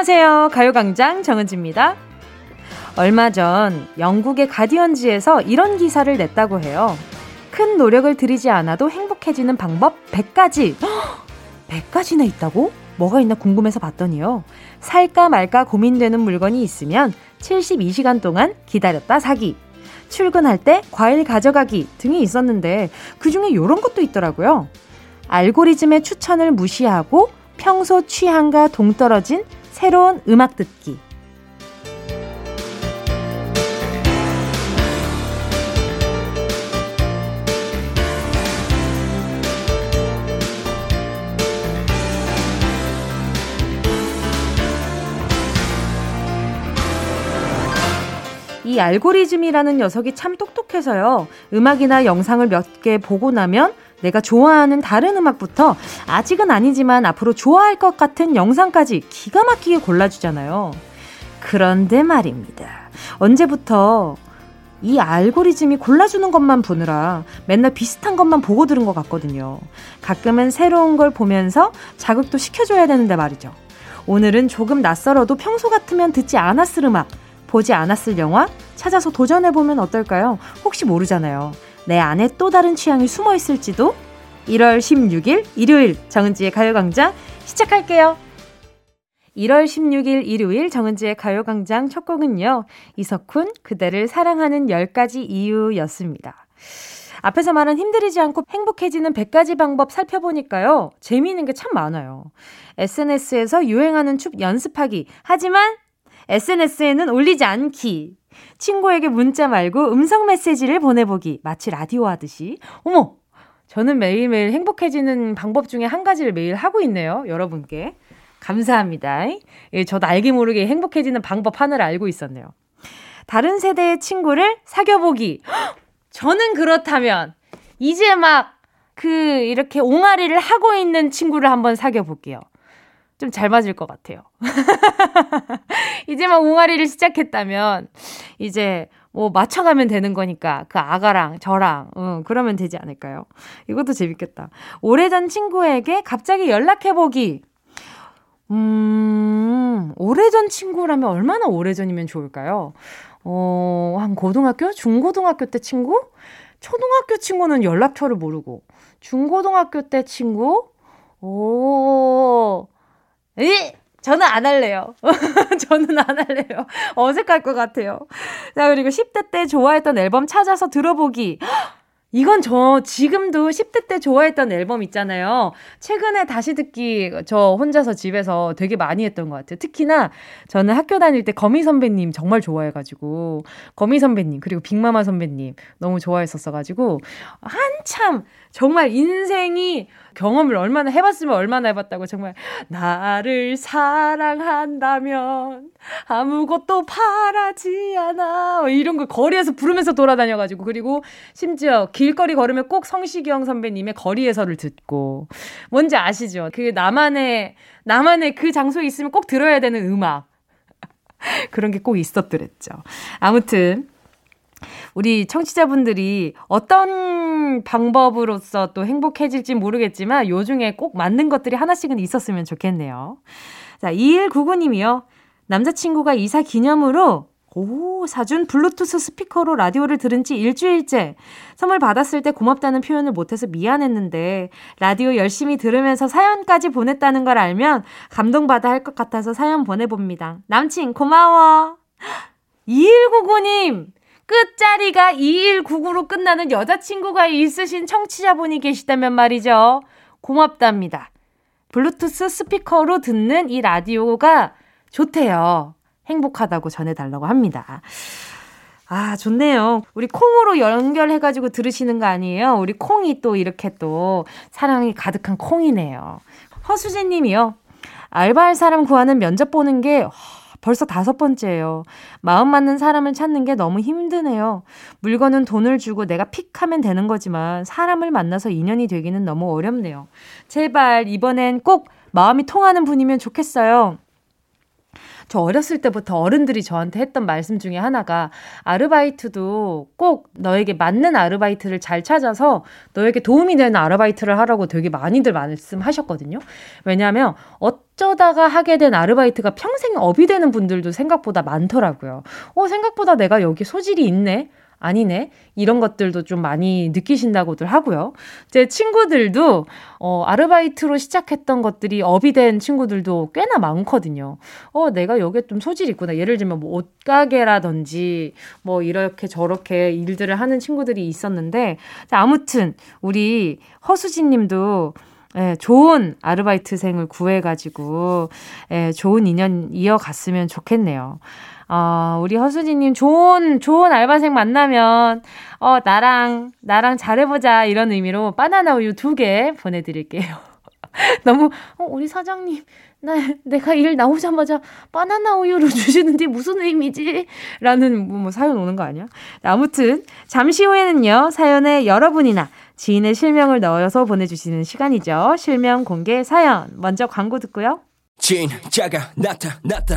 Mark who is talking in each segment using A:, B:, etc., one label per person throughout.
A: 안녕하세요. 가요광장 정은지입니다. 얼마 전 영국의 가디언지에서 이런 기사를 냈다고 해요. 큰 노력을 들이지 않아도 행복해지는 방법 100가지. 100가지나 있다고? 뭐가 있나 궁금해서 봤더니요. 살까 말까 고민되는 물건이 있으면 72시간 동안 기다렸다 사기. 출근할 때 과일 가져가기 등이 있었는데 그 중에 이런 것도 있더라고요. 알고리즘의 추천을 무시하고 평소 취향과 동떨어진 새로운 음악 듣기. 이 알고리즘이라는 녀석이 참 똑똑해서요. 음악이나 영상을 몇 개 보고 나면 내가 좋아하는 다른 음악부터 아직은 아니지만 앞으로 좋아할 것 같은 영상까지 기가 막히게 골라주잖아요. 그런데 말입니다. 언제부터 이 알고리즘이 골라주는 것만 보느라 맨날 비슷한 것만 보고 들은 것 같거든요. 가끔은 새로운 걸 보면서 자극도 시켜줘야 되는데 말이죠. 오늘은 조금 낯설어도 평소 같으면 듣지 않았을 음악, 보지 않았을 영화 찾아서 도전해보면 어떨까요? 혹시 모르잖아요. 내 안에 또 다른 취향이 숨어 있을지도 1월 16일 일요일 정은지의 가요광장 시작할게요. 1월 16일 일요일 정은지의 가요광장 첫 곡은요. 이석훈 그대를 사랑하는 10가지 이유였습니다. 앞에서 말한 힘들이지 않고 행복해지는 100가지 방법 살펴보니까요. 재미있는 게 참 많아요. SNS에서 유행하는 춤 연습하기. 하지만 SNS에는 올리지 않기. 친구에게 문자 말고 음성 메시지를 보내보기. 마치 라디오 하듯이. 어머! 저는 매일매일 행복해지는 방법 중에 한 가지를 매일 하고 있네요. 여러분께. 감사합니다. 예, 저도 알게 모르게 행복해지는 방법 하나를 알고 있었네요. 다른 세대의 친구를 사귀어보기. 저는 그렇다면, 이제 막, 그, 이렇게 옹알이를 하고 있는 친구를 한번 사귀어볼게요. 좀 잘 맞을 것 같아요. 이제 막 옹알이를 시작했다면, 이제 뭐 맞춰가면 되는 거니까 그 아가랑 저랑 응, 그러면 되지 않을까요? 이것도 재밌겠다. 오래전 친구에게 갑자기 연락해보기. 음, 오래전 친구라면 얼마나 오래전이면 좋을까요? 어, 한 고등학교? 중고등학교 때 친구? 초등학교 친구는 연락처를 모르고, 중고등학교 때 친구? 오, 에 저는 안 할래요. 저는 안 할래요. 어색할 것 같아요. 자, 그리고 10대 때 좋아했던 앨범 찾아서 들어보기. 이건 저 지금도 10대 때 좋아했던 앨범 있잖아요. 최근에 다시 듣기 저 혼자서 집에서 되게 많이 했던 것 같아요. 특히나 저는 학교 다닐 때 거미 선배님 정말 좋아해가지고 거미 선배님 그리고 빅마마 선배님 너무 좋아했었어가지고 한참 정말 인생이 경험을 얼마나 해봤으면 얼마나 해봤다고 정말 나를 사랑한다면 아무것도 바라지 않아 이런 걸 거리에서 부르면서 돌아다녀가지고 그리고 심지어 길거리 걸으면 꼭 성시경 선배님의 거리에서를 듣고 뭔지 아시죠? 그 나만의 나만의 그 장소에 있으면 꼭 들어야 되는 음악 그런 게 꼭 있었더랬죠. 아무튼 우리 청취자분들이 어떤 방법으로서 또 행복해질지 모르겠지만 요 중에 꼭 맞는 것들이 하나씩은 있었으면 좋겠네요. 자, 2199님이요. 남자친구가 이사 기념으로 오, 사준 블루투스 스피커로 라디오를 들은 지 일주일째. 선물 받았을 때 고맙다는 표현을 못해서 미안했는데, 라디오 열심히 들으면서 사연까지 보냈다는 걸 알면 감동받아 할 것 같아서 사연 보내봅니다. 남친, 고마워. 2199님, 끝자리가 2199로 끝나는 여자친구가 있으신 청취자분이 계시다면 말이죠. 고맙답니다. 블루투스 스피커로 듣는 이 라디오가 좋대요. 행복하다고 전해달라고 합니다. 아, 좋네요. 우리 콩으로 연결해가지고 들으시는 거 아니에요? 우리 콩이 또 이렇게 또 사랑이 가득한 콩이네요. 허수진 님이요. 알바할 사람 구하는 면접 보는 게 벌써 다섯 번째예요. 마음 맞는 사람을 찾는 게 너무 힘드네요. 물건은 돈을 주고 내가 픽 하면 되는 거지만 사람을 만나서 인연이 되기는 너무 어렵네요. 제발 이번엔 꼭 마음이 통하는 분이면 좋겠어요. 저 어렸을 때부터 어른들이 저한테 했던 말씀 중에 하나가 아르바이트도 꼭 너에게 맞는 아르바이트를 잘 찾아서 너에게 도움이 되는 아르바이트를 하라고 되게 많이들 말씀하셨거든요. 왜냐하면 어쩌다가 하게 된 아르바이트가 평생 업이 되는 분들도 생각보다 많더라고요. 어, 생각보다 내가 여기 소질이 있네? 아니네. 이런 것들도 좀 많이 느끼신다고들 하고요. 제 친구들도 어, 아르바이트로 시작했던 것들이 업이 된 친구들도 꽤나 많거든요. 어, 내가 여기에 좀 소질이 있구나. 예를 들면 뭐 옷가게라든지 뭐 이렇게 저렇게 일들을 하는 친구들이 있었는데 자, 아무튼 우리 허수진 님도 예, 좋은 아르바이트생을 구해가지고, 예, 좋은 인연 이어갔으면 좋겠네요. 어, 우리 허수진님 좋은, 좋은 알바생 만나면, 어, 나랑, 나랑 잘해보자. 이런 의미로 바나나 우유 두 개 보내드릴게요. 너무, 어, 우리 사장님, 나, 내가 일 나오자마자 바나나 우유를 주시는 데 무슨 의미지? 라는 뭐, 뭐 사연 오는 거 아니야? 아무튼, 잠시 후에는요, 사연에 여러분이나 지인의 실명을 넣어서 보내주시는 시간이죠. 실명 공개 사연. 먼저 광고 듣고요. really really 진짜가 나타났다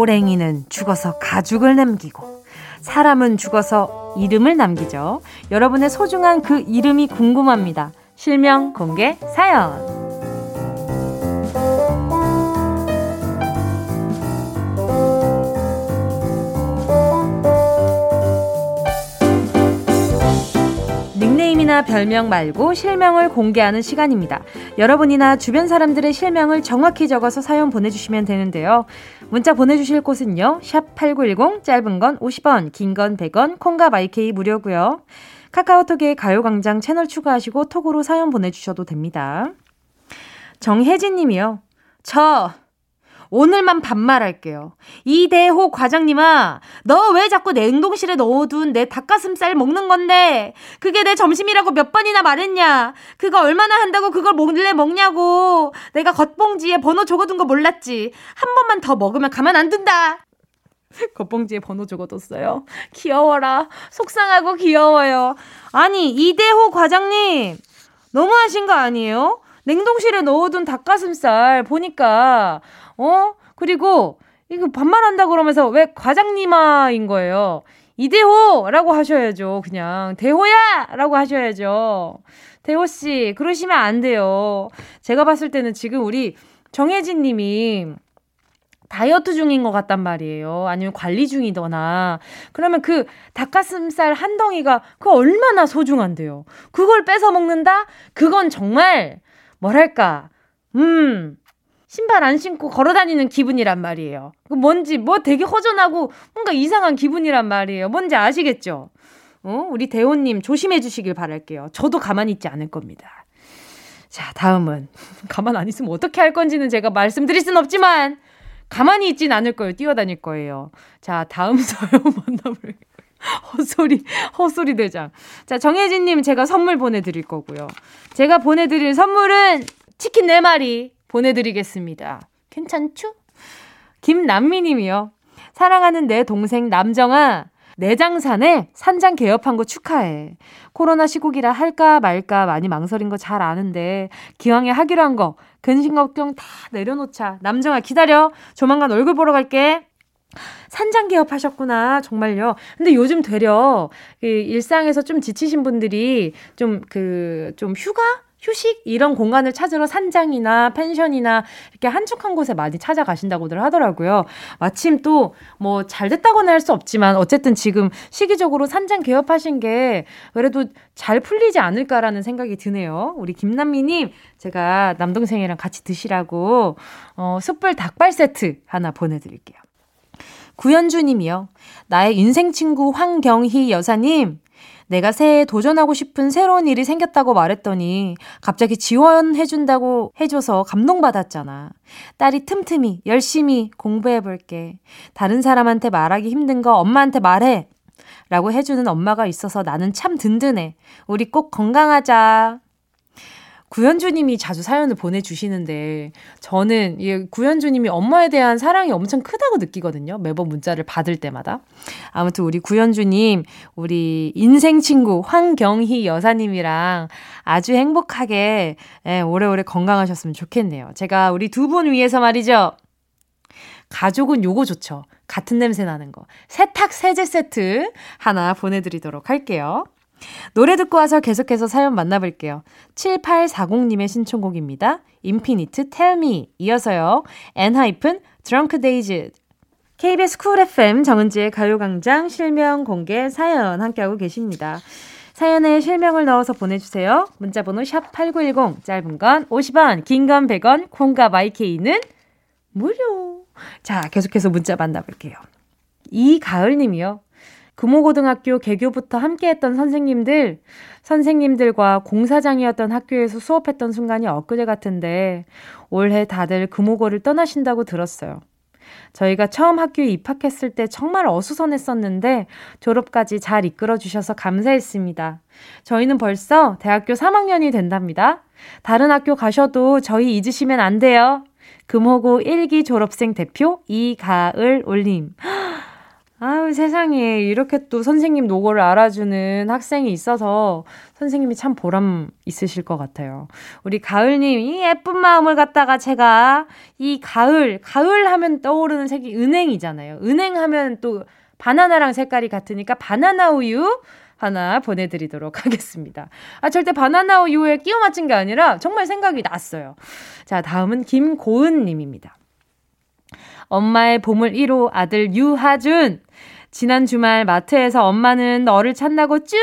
A: 호랭이는 죽어서 가죽을 남기고 사람은 죽어서 이름을 남기죠. 여러분의 소중한 그 이름이 궁금합니다. 실명 공개 사연. 닉네임이나 별명 말고 실명을 공개하는 시간입니다. 여러분이나 주변 사람들의 실명을 정확히 적어서 사연 보내주시면 되는데요. 문자 보내주실 곳은요. 샵 8910 짧은 건 50원 긴 건 100원 콩과 마이케이 무료고요. 카카오톡에 가요광장 채널 추가하시고 톡으로 사연 보내주셔도 됩니다. 정혜진 님이요. 저 오늘만 반말할게요. 이대호 과장님아, 너 왜 자꾸 냉동실에 넣어둔 내 닭가슴살 먹는 건데? 그게 내 점심이라고 몇 번이나 말했냐? 그거 얼마나 한다고 그걸 몰래 먹냐고. 내가 겉봉지에 번호 적어둔 거 몰랐지. 한 번만 더 먹으면 가만 안 둔다. 겉봉지에 번호 적어뒀어요. 귀여워라. 속상하고 귀여워요. 아니, 이대호 과장님. 너무하신 거 아니에요? 냉동실에 넣어둔 닭가슴살 보니까 어? 그리고 이거 반말한다 그러면서 왜 과장님아인 거예요. 이대호라고 하셔야죠. 그냥 대호야라고 하셔야죠. 대호 씨 그러시면 안 돼요. 제가 봤을 때는 지금 우리 정혜진 님이 다이어트 중인 것 같단 말이에요. 아니면 관리 중이거나. 그러면 그 닭가슴살 한 덩이가 그 얼마나 소중한데요. 그걸 뺏어 먹는다? 그건 정말 뭐랄까. 음, 신발 안 신고 걸어 다니는 기분이란 말이에요. 그 뭔지 뭐 되게 허전하고 뭔가 이상한 기분이란 말이에요. 뭔지 아시겠죠? 어? 우리 대호님 조심해 주시길 바랄게요. 저도 가만히 있지 않을 겁니다. 자, 다음은 가만 안 있으면 어떻게 할 건지는 제가 말씀드릴 순 없지만 가만히 있진 않을 거예요. 뛰어다닐 거예요. 자, 다음 사연 만나볼게요. 헛소리, 헛소리 대장. 자, 정혜진님 제가 선물 보내드릴 거고요. 제가 보내드릴 선물은 치킨 4마리 보내드리겠습니다. 괜찮죠? 김남미님이요. 사랑하는 내 동생 남정아, 내장산에 산장 개업한 거 축하해. 코로나 시국이라 할까 말까 많이 망설인 거 잘 아는데 기왕에 하기로 한 거 근심 걱정 다 내려놓자. 남정아 기다려. 조만간 얼굴 보러 갈게. 산장 개업 하셨구나. 정말요. 근데 요즘 되려 그 일상에서 좀 지치신 분들이 좀 그, 좀 휴가? 휴식 이런 공간을 찾으러 산장이나 펜션이나 이렇게 한적한 곳에 많이 찾아가신다고들 하더라고요. 마침 또 뭐 잘 됐다고는 할 수 없지만 어쨌든 지금 시기적으로 산장 개업하신 게 그래도 잘 풀리지 않을까라는 생각이 드네요. 우리 김남미님 제가 남동생이랑 같이 드시라고 어, 숯불 닭발 세트 하나 보내드릴게요. 구현주님이요. 나의 인생 친구 황경희 여사님 내가 새해에 도전하고 싶은 새로운 일이 생겼다고 말했더니 갑자기 지원해준다고 해줘서 감동받았잖아. 딸이 틈틈이 열심히 공부해볼게. 다른 사람한테 말하기 힘든 거 엄마한테 말해. 라고 해주는 엄마가 있어서 나는 참 든든해. 우리 꼭 건강하자. 구현주님이 자주 사연을 보내주시는데 저는 이 구현주님이 엄마에 대한 사랑이 엄청 크다고 느끼거든요. 매번 문자를 받을 때마다. 아무튼 우리 구현주님, 우리 인생 친구 황경희 여사님이랑 아주 행복하게 예, 오래오래 건강하셨으면 좋겠네요. 제가 우리 두 분 위해서 말이죠. 가족은 요거 좋죠. 같은 냄새 나는 거. 세탁 세제 세트 하나 보내드리도록 할게요. 노래 듣고 와서 계속해서 사연 만나볼게요. 7840님의 신청곡입니다. 인피니트 Tell Me 이어서요. 엔하이픈 Drunk-Dazed KBS 쿨 FM 정은지의 가요광장 실명 공개 사연 함께하고 계십니다. 사연에 실명을 넣어서 보내주세요. 문자번호 샵8910 짧은 건 50원 긴 건 100원 콩과 마이케이는 무료 자 계속해서 문자 만나볼게요. 이가을님이요. 금호고등학교 개교부터 함께했던 선생님들, 선생님들과 공사장이었던 학교에서 수업했던 순간이 엊그제 같은데 올해 다들 금호고를 떠나신다고 들었어요. 저희가 처음 학교에 입학했을 때 정말 어수선했었는데 졸업까지 잘 이끌어 주셔서 감사했습니다. 저희는 벌써 대학교 3학년이 된답니다. 다른 학교 가셔도 저희 잊으시면 안 돼요. 금호고 1기 졸업생 대표 이가을 올림. 아유, 세상에. 이렇게 또 선생님 노고를 알아주는 학생이 있어서 선생님이 참 보람 있으실 것 같아요. 우리 가을님, 이 예쁜 마음을 갖다가 제가 이 가을, 가을 하면 떠오르는 색이 은행이잖아요. 은행 하면 또 바나나랑 색깔이 같으니까 바나나 우유 하나 보내드리도록 하겠습니다. 아, 절대 바나나 우유에 끼워 맞춘 게 아니라 정말 생각이 났어요. 자, 다음은 김고은 님입니다. 엄마의 보물 1호 아들 유하준. 지난 주말 마트에서 엄마는 너를 찾나고 쭌!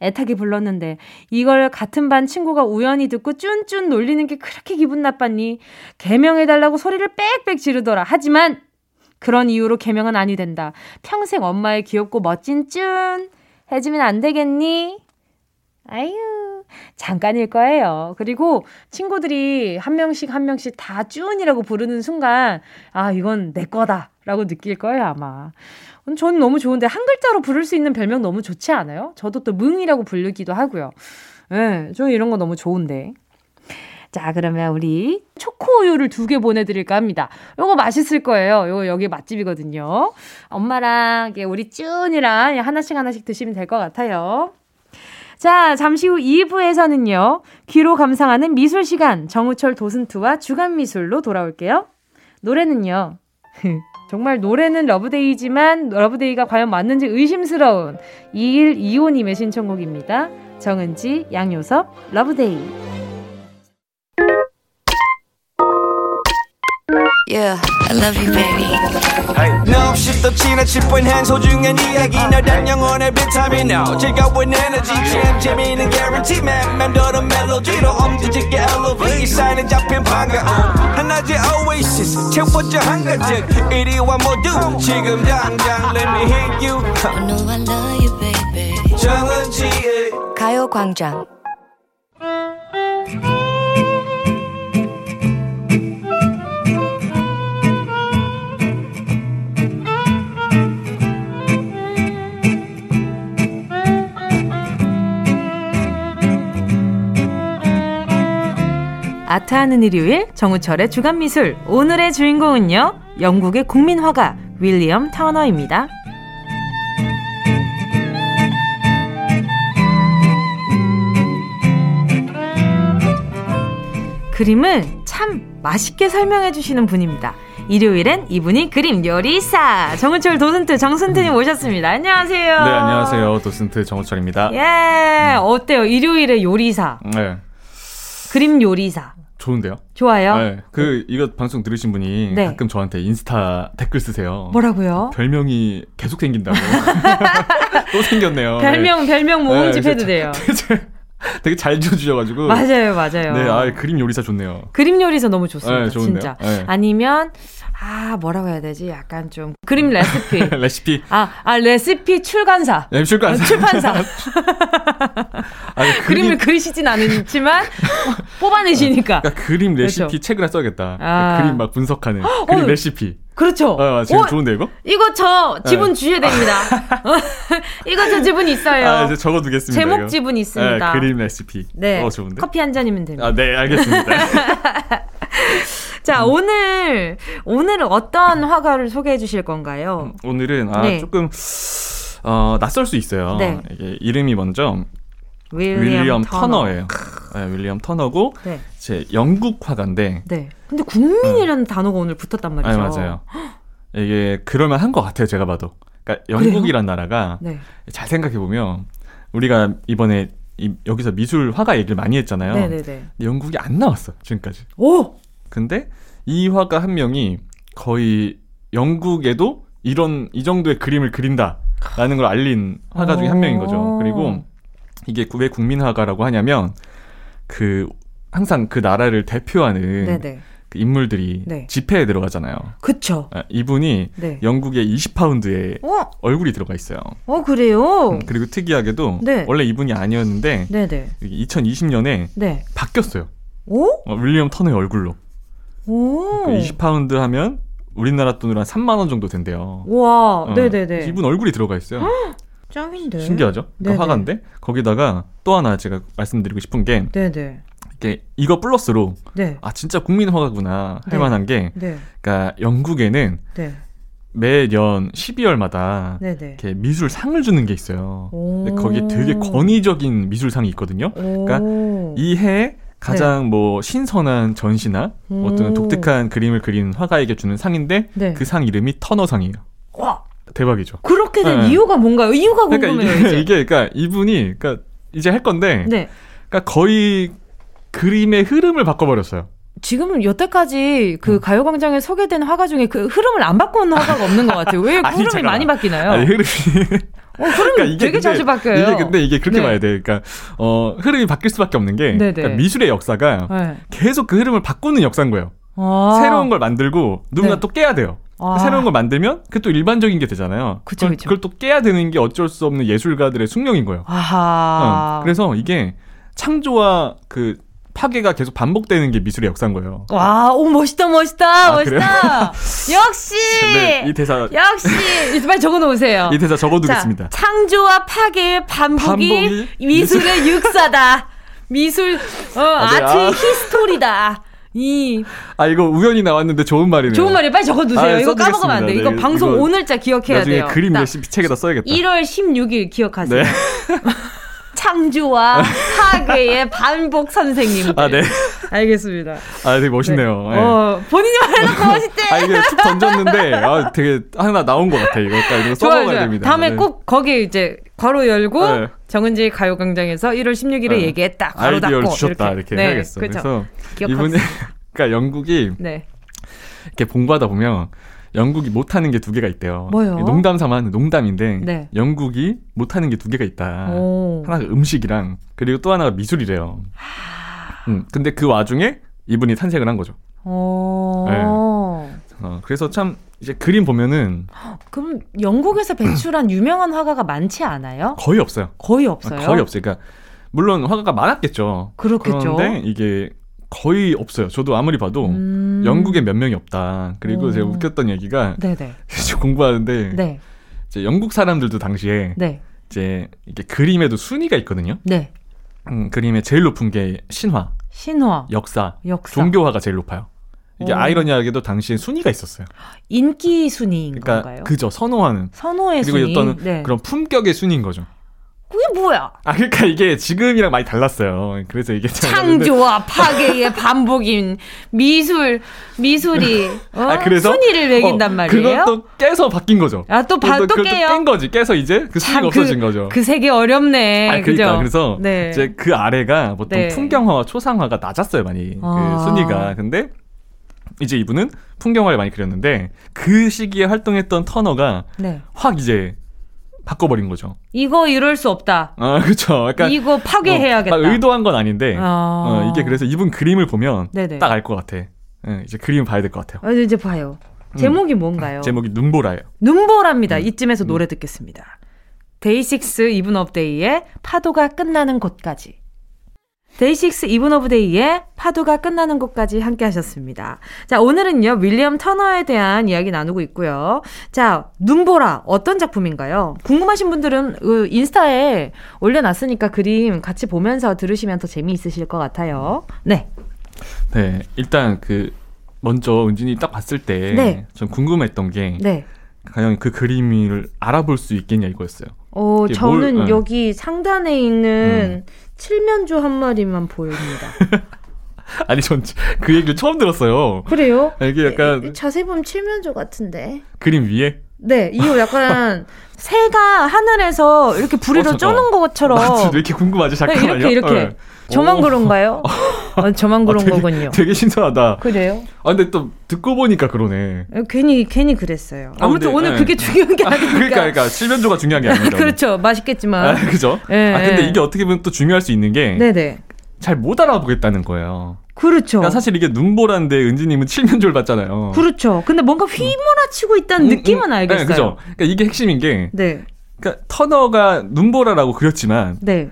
A: 애타게 불렀는데 이걸 같은 반 친구가 우연히 듣고 쭌쭌 놀리는 게 그렇게 기분 나빴니? 개명해달라고 소리를 빽빽 지르더라. 하지만 그런 이유로 개명은 아니 된다. 평생 엄마의 귀엽고 멋진 쭌 해주면 안 되겠니? 아유, 잠깐일 거예요. 그리고 친구들이 한 명씩 한 명씩 다 쭈은이라고 부르는 순간, 아, 이건 내 거다. 라고 느낄 거예요, 아마. 저는 너무 좋은데, 한 글자로 부를 수 있는 별명 너무 좋지 않아요? 저도 또 뭉이라고 부르기도 하고요. 예, 네, 저는 이런 거 너무 좋은데. 자, 그러면 우리 초코우유를 두 개 보내드릴까 합니다. 요거 맛있을 거예요. 요거 여기 맛집이거든요. 엄마랑 우리 쭈은이랑 하나씩 하나씩 드시면 될 것 같아요. 자, 잠시 후 2부에서는요. 귀로 감상하는 미술 시간 정우철 도슨트와 주간 미술로 돌아올게요. 노래는요. 정말 노래는 Love Day지만 Love Day가 과연 맞는지 의심스러운 2125님의 신청곡입니다. 정은지, 양요섭, Love Day. Yeah, I love you, baby. No, she's the china chip when hands hold you and 이야기 너란 영혼의 비타민 now. 즐거운 에너지 jam 재미있는 guarantee man. 맴도는 멜로디로 엄지짓게 elevate. 사인은 잡힌 반가움. 하나의 oasis 채워져 한가득. 이리와 모두 지금 당장 let me hit you. I know I love you, baby. 정은지의 가요광장. 아트하는 일요일 정우철의 주간미술 오늘의 주인공은요 영국의 국민화가 윌리엄 타너입니다. 그림을 참 맛있게 설명해 주시는 분입니다. 일요일엔 이분이 그림 요리사 정우철 도슨트 정순트님 오셨습니다. 안녕하세요.
B: 네, 안녕하세요. 도슨트 정우철입니다.
A: 예, 어때요? 일요일에 요리사. 네. 그림 요리사.
B: 좋은데요?
A: 좋아요.
B: 네. 그 이거 방송 들으신 분이 네. 가끔 저한테 인스타 댓글 쓰세요.
A: 뭐라고요?
B: 별명이 계속 생긴다고. 또 생겼네요.
A: 별명 네. 별명 모음집 네, 해도 돼요.
B: 되게 잘 지어주셔가지고.
A: 맞아요, 맞아요.
B: 네, 아, 그림 요리사 좋네요.
A: 그림 요리사 너무 좋습니다. 네, 진짜. 네. 아니면 아, 뭐라고 해야 되지? 약간 좀 그림 레시피.
B: 레시피.
A: 아, 아 레시피 출간사.
B: 네, 출간사.
A: 아, 출판사. 아니, 그림 을 그리시진 않지만 뽑아내시니까.
B: 그러니까 그림 레시피 그렇죠. 책을 하 써야겠다. 아. 그림 막 분석하는 그림 어, 레시피.
A: 그렇죠.
B: 어, 지금 어, 좋은데 이거?
A: 이거 저 지분 네. 주셔야 됩니다. 이거 저 지분 있어요.
B: 아, 이제 적어두겠습니다.
A: 제목 이거. 지분 있습니다.
B: 네, 그림 레시피.
A: 네. 어, 좋은데. 커피 한 잔이면 됩니다.
B: 아, 네, 알겠습니다.
A: 자, 음. 오늘 오늘은 어떤 화가를 소개해 주실 건가요?
B: 음, 오늘은 아, 네. 조금 어, 낯설 수 있어요. 네. 이게 이름이 먼저 윌리엄, 윌리엄 터너. 예요 네, 윌리엄 터너고 네. 제 영국 화가인데.
A: 네. 근데 국민이라는 음. 단어가 오늘 붙었단 말이죠.
B: 아, 맞아요. 이게 그럴만 한것 같아요. 제가 봐도. 그러니까 영국이란 나라가 네. 잘 생각해 보면 우리가 이번에 이, 여기서 미술 화가 얘기를 많이 했잖아요. 네네네. 영국이 안 나왔어 지금까지.
A: 오.
B: 근데 이 화가 한 명이 거의 영국에도 이런 이 정도의 그림을 그린다라는 걸 알린 화가 중에 한 명인 거죠. 그리고 이게 왜 국민화가라고 하냐면 그 항상 그 나라를 대표하는. 그 인물들이 네. 집회에 들어가잖아요.
A: 그쵸.
B: 아, 이분이 네. 영국의 20파운드에 어? 얼굴이 들어가 있어요.
A: 어, 그래요? 음,
B: 그리고 특이하게도 네. 원래 이분이 아니었는데 네네. 2020년에 바뀌었어요. 오? 어, 윌리엄 터너의 얼굴로. 오. 20파운드 그 하면 우리나라 돈으로 한 3만 원 정도 된대요.
A: 와, 어, 네네네.
B: 이분 얼굴이 들어가 있어요.
A: 짱인데.
B: 신기하죠? 그 화가인데 거기다가 또 하나 제가 말씀드리고 싶은 게 네네. 이게 이거 플러스로 네. 아 진짜 국민 화가구나 할 네. 만한 게 네. 그러니까 영국에는 네. 매년 12월마다 네네. 이렇게 미술 상을 주는 게 있어요. 거기에 되게 권위적인 미술 상이 있거든요. 그러니까 이 해에 가장 네. 뭐 신선한 전시나 음. 어떤 독특한 그림을 그린 화가에게 주는 상인데 네. 그상 이름이 터너상이에요. 와 대박이죠.
A: 그렇게 된 네. 이유가 뭔가요? 이유가 그러니까 궁금해요.
B: 이게, 이게 그러니까 이분이 그러니까 이제 할 건데 네. 그러니까 거의 그림의 흐름을 바꿔버렸어요.
A: 지금은 여태까지 그 음. 가요광장에 소개된 화가 중에 그 흐름을 안 바꾼 화가가 없는 것 같아요. 왜 아니, 흐름이 잠깐만. 많이 바뀌나요?
B: 아니, 흐름이
A: 어, 흐름 그러니까 이게 되게 근데, 자주 바뀌어요.
B: 이게 근데 이게 그렇게 네. 봐야 돼. 그러니까 어, 흐름이 바뀔 수밖에 없는 게 그러니까 미술의 역사가 네. 계속 그 흐름을 바꾸는 역사인 거예요. 아~ 새로운 걸 만들고 누군가 네. 또 깨야 돼요. 아~ 새로운 걸 만들면 그게 또 일반적인 게 되잖아요.
A: 그쵸, 그걸,
B: 그쵸. 그걸 또 깨야 되는 게 어쩔 수 없는 예술가들의 숙명인 거예요.
A: 아하.
B: 어, 그래서 이게 창조와 그 파괴가 계속 반복되는 게 미술의 역사인 거예요.
A: 와, 오 멋있다, 멋있다, 아, 멋있다. 역시.
B: 네, 이 대사
A: 역시 빨리 적어 놓으세요.
B: 이 대사 적어두겠습니다.
A: 자, 창조와 파괴의 반복이, 반복이 미술의 미술... 육사다. 미술 어, 아, 네, 아트의 아. 히스토리다. 이.
B: 아, 이거 우연히 나왔는데 좋은 말이네요.
A: 좋은 말이 빨리 적어두세요. 아, 이거 까먹으면 안 돼. 네, 이거 방송 이거 오늘자 기억해야
B: 나중에
A: 돼요.
B: 그림 레시피 책에다 써야겠다.
A: 1월 16일 기억하세요. 네. 창조와 파괴의 반복 선생님.
B: 아, 네.
A: 알겠습니다.
B: 아, 되게 멋있네요.
A: 네. 네. 어, 본인이 말해놓고 멋있대.
B: 아, 이게 툭 던졌는데, 아, 되게 하나 나온 것 같아. 이거. 이거 써먹어야 됩니다.
A: 다음에 네. 꼭 거기 이제 괄호 열고, 네. 정은지 가요광장에서 1월 16일에 네. 얘기했다. 괄호 닫고.
B: 주셨다. 이렇게, 이렇게 해야겠어. 그렇죠. 그래서 이분이, 그러니까 영국이 네. 이렇게 공부하다 보면 영국이 못하는 게 두 개가 있대요.
A: 뭐요?
B: 농담 삼아 하는 농담인데 네. 영국이 못하는 게 두 개가 있다. 오. 하나가 음식이랑 그리고 또 하나가 미술이래요. 음, 근데 그 와중에 이분이 탄생을 한 거죠.
A: 오. 네.
B: 어, 그래서 참 이제 그림 보면은
A: 그럼 영국에서 배출한 유명한 화가가 많지 않아요?
B: 거의 없어요.
A: 거의 없어요.
B: 거의 없어요. 그러니까 물론 화가가 많았겠죠.
A: 그렇겠죠.
B: 그런데 이게 거의 없어요. 저도 아무리 봐도 음... 영국에 몇 명이 없다. 그리고 오. 제가 웃겼던 얘기가 네네. 공부하는데 네. 이제 영국 사람들도 당시에 네. 이제 이게 그림에도 순위가 있거든요.
A: 네.
B: 음, 그림에 제일 높은 게 신화,
A: 신화,
B: 역사, 역사. 종교화가 제일 높아요. 이게 오. 아이러니하게도 당시에 순위가 있었어요.
A: 인기 순위인
B: 그러니까
A: 건가요?
B: 그죠 선호하는
A: 선호의
B: 그리고
A: 순위.
B: 어떤 네. 그런 품격의 순위인 거죠.
A: 그게 뭐야?
B: 아, 그러니까 이게 지금이랑 많이 달랐어요. 그래서 이게
A: 창조와 파괴의 반복인 미술 미술이 어? 아, 그래서 순위를 매긴단 어, 말이에요.
B: 그것도 깨서 바뀐 거죠.
A: 아, 또 바, 또, 또 깨요.
B: 깬 거지. 깨서 이제 그 순위가 그, 없어진 거죠.
A: 그 세계 어렵네.
B: 아, 그러니까? 그래서 네. 이제 그 아래가 보통 네. 풍경화와 초상화가 낮았어요, 많이. 그 아. 그 순위가. 근데 이제 이분은 풍경화를 많이 그렸는데 그 시기에 활동했던 터너가 네. 확 이제 바꿔버린 거죠.
A: 이거 이럴 수 없다.
B: 아, 그렇죠. 약간
A: 이거 파괴해야겠다.
B: 어, 의도한 건 아닌데 아... 어, 이게 그래서 이분 그림을 보면 딱 알 것 같아. 네, 이제 그림 봐야 될 것 같아요.
A: 아, 이제 봐요. 제목이 뭔가요?
B: 제목이 눈보라예요.
A: 눈보라입니다. 음. 이쯤에서 노래 듣겠습니다. 데이식스 이븐 오브 데이의 파도가 끝나는 곳까지. 데이식스 이븐 오브 데이의 파도가 끝나는 곳까지 함께 하셨습니다. 자, 오늘은요, 윌리엄 터너에 대한 이야기 나누고 있고요. 자, 눈보라, 어떤 작품인가요? 궁금하신 분들은 그 인스타에 올려놨으니까 그림 같이 보면서 들으시면 더 재미있으실 것 같아요. 네.
B: 네, 일단 그, 먼저 은진이 딱 봤을 때, 네. 전 궁금했던 게, 네. 과연 그 그림을 알아볼 수 있겠냐 이거였어요.
A: 어, 저는 뭘, 네. 여기 상단에 있는 음. 칠면조 한 마리만 보입니다.
B: 아니 전 그 얘기를 처음 들었어요.
A: 그래요?
B: 이게 약간
A: 자세히 보면 칠면조 같은데.
B: 그림 위에?
A: 네, 이거 약간 새가 하늘에서 이렇게 부리로 어, 쪼는 것처럼.
B: 맞지, 왜 이렇게 궁금하지? 잠깐만요.
A: 네, 이렇게 이렇게. 네. 저만 그런가요? 어, 저만 그런 아,
B: 되게,
A: 거군요.
B: 되게 신선하다.
A: 그래요?
B: 아 근데 또 듣고 보니까 그러네.
A: 어, 괜히 괜히 그랬어요. 아, 무튼 오늘 네. 그게 중요한 게 아니니까.
B: 그러니까 그러니까 칠면조가 중요한 게 아니라.
A: 그렇죠. 맛있겠지만.
B: 아, 그죠? 네. 아 근데 이게 어떻게 보면 또 중요할 수 있는 게. 네네. 잘 못 알아보겠다는 거예요.
A: 그렇죠.
B: 그러니까 사실 이게 눈보라인데 은지님은 칠면조를 봤잖아요.
A: 그렇죠. 근데 뭔가 휘몰아치고 있다는 음, 느낌은 음, 알겠어요. 네,
B: 그죠. 그러니까 이게 핵심인 게. 네. 그러니까 터너가 눈보라라고 그렸지만. 네.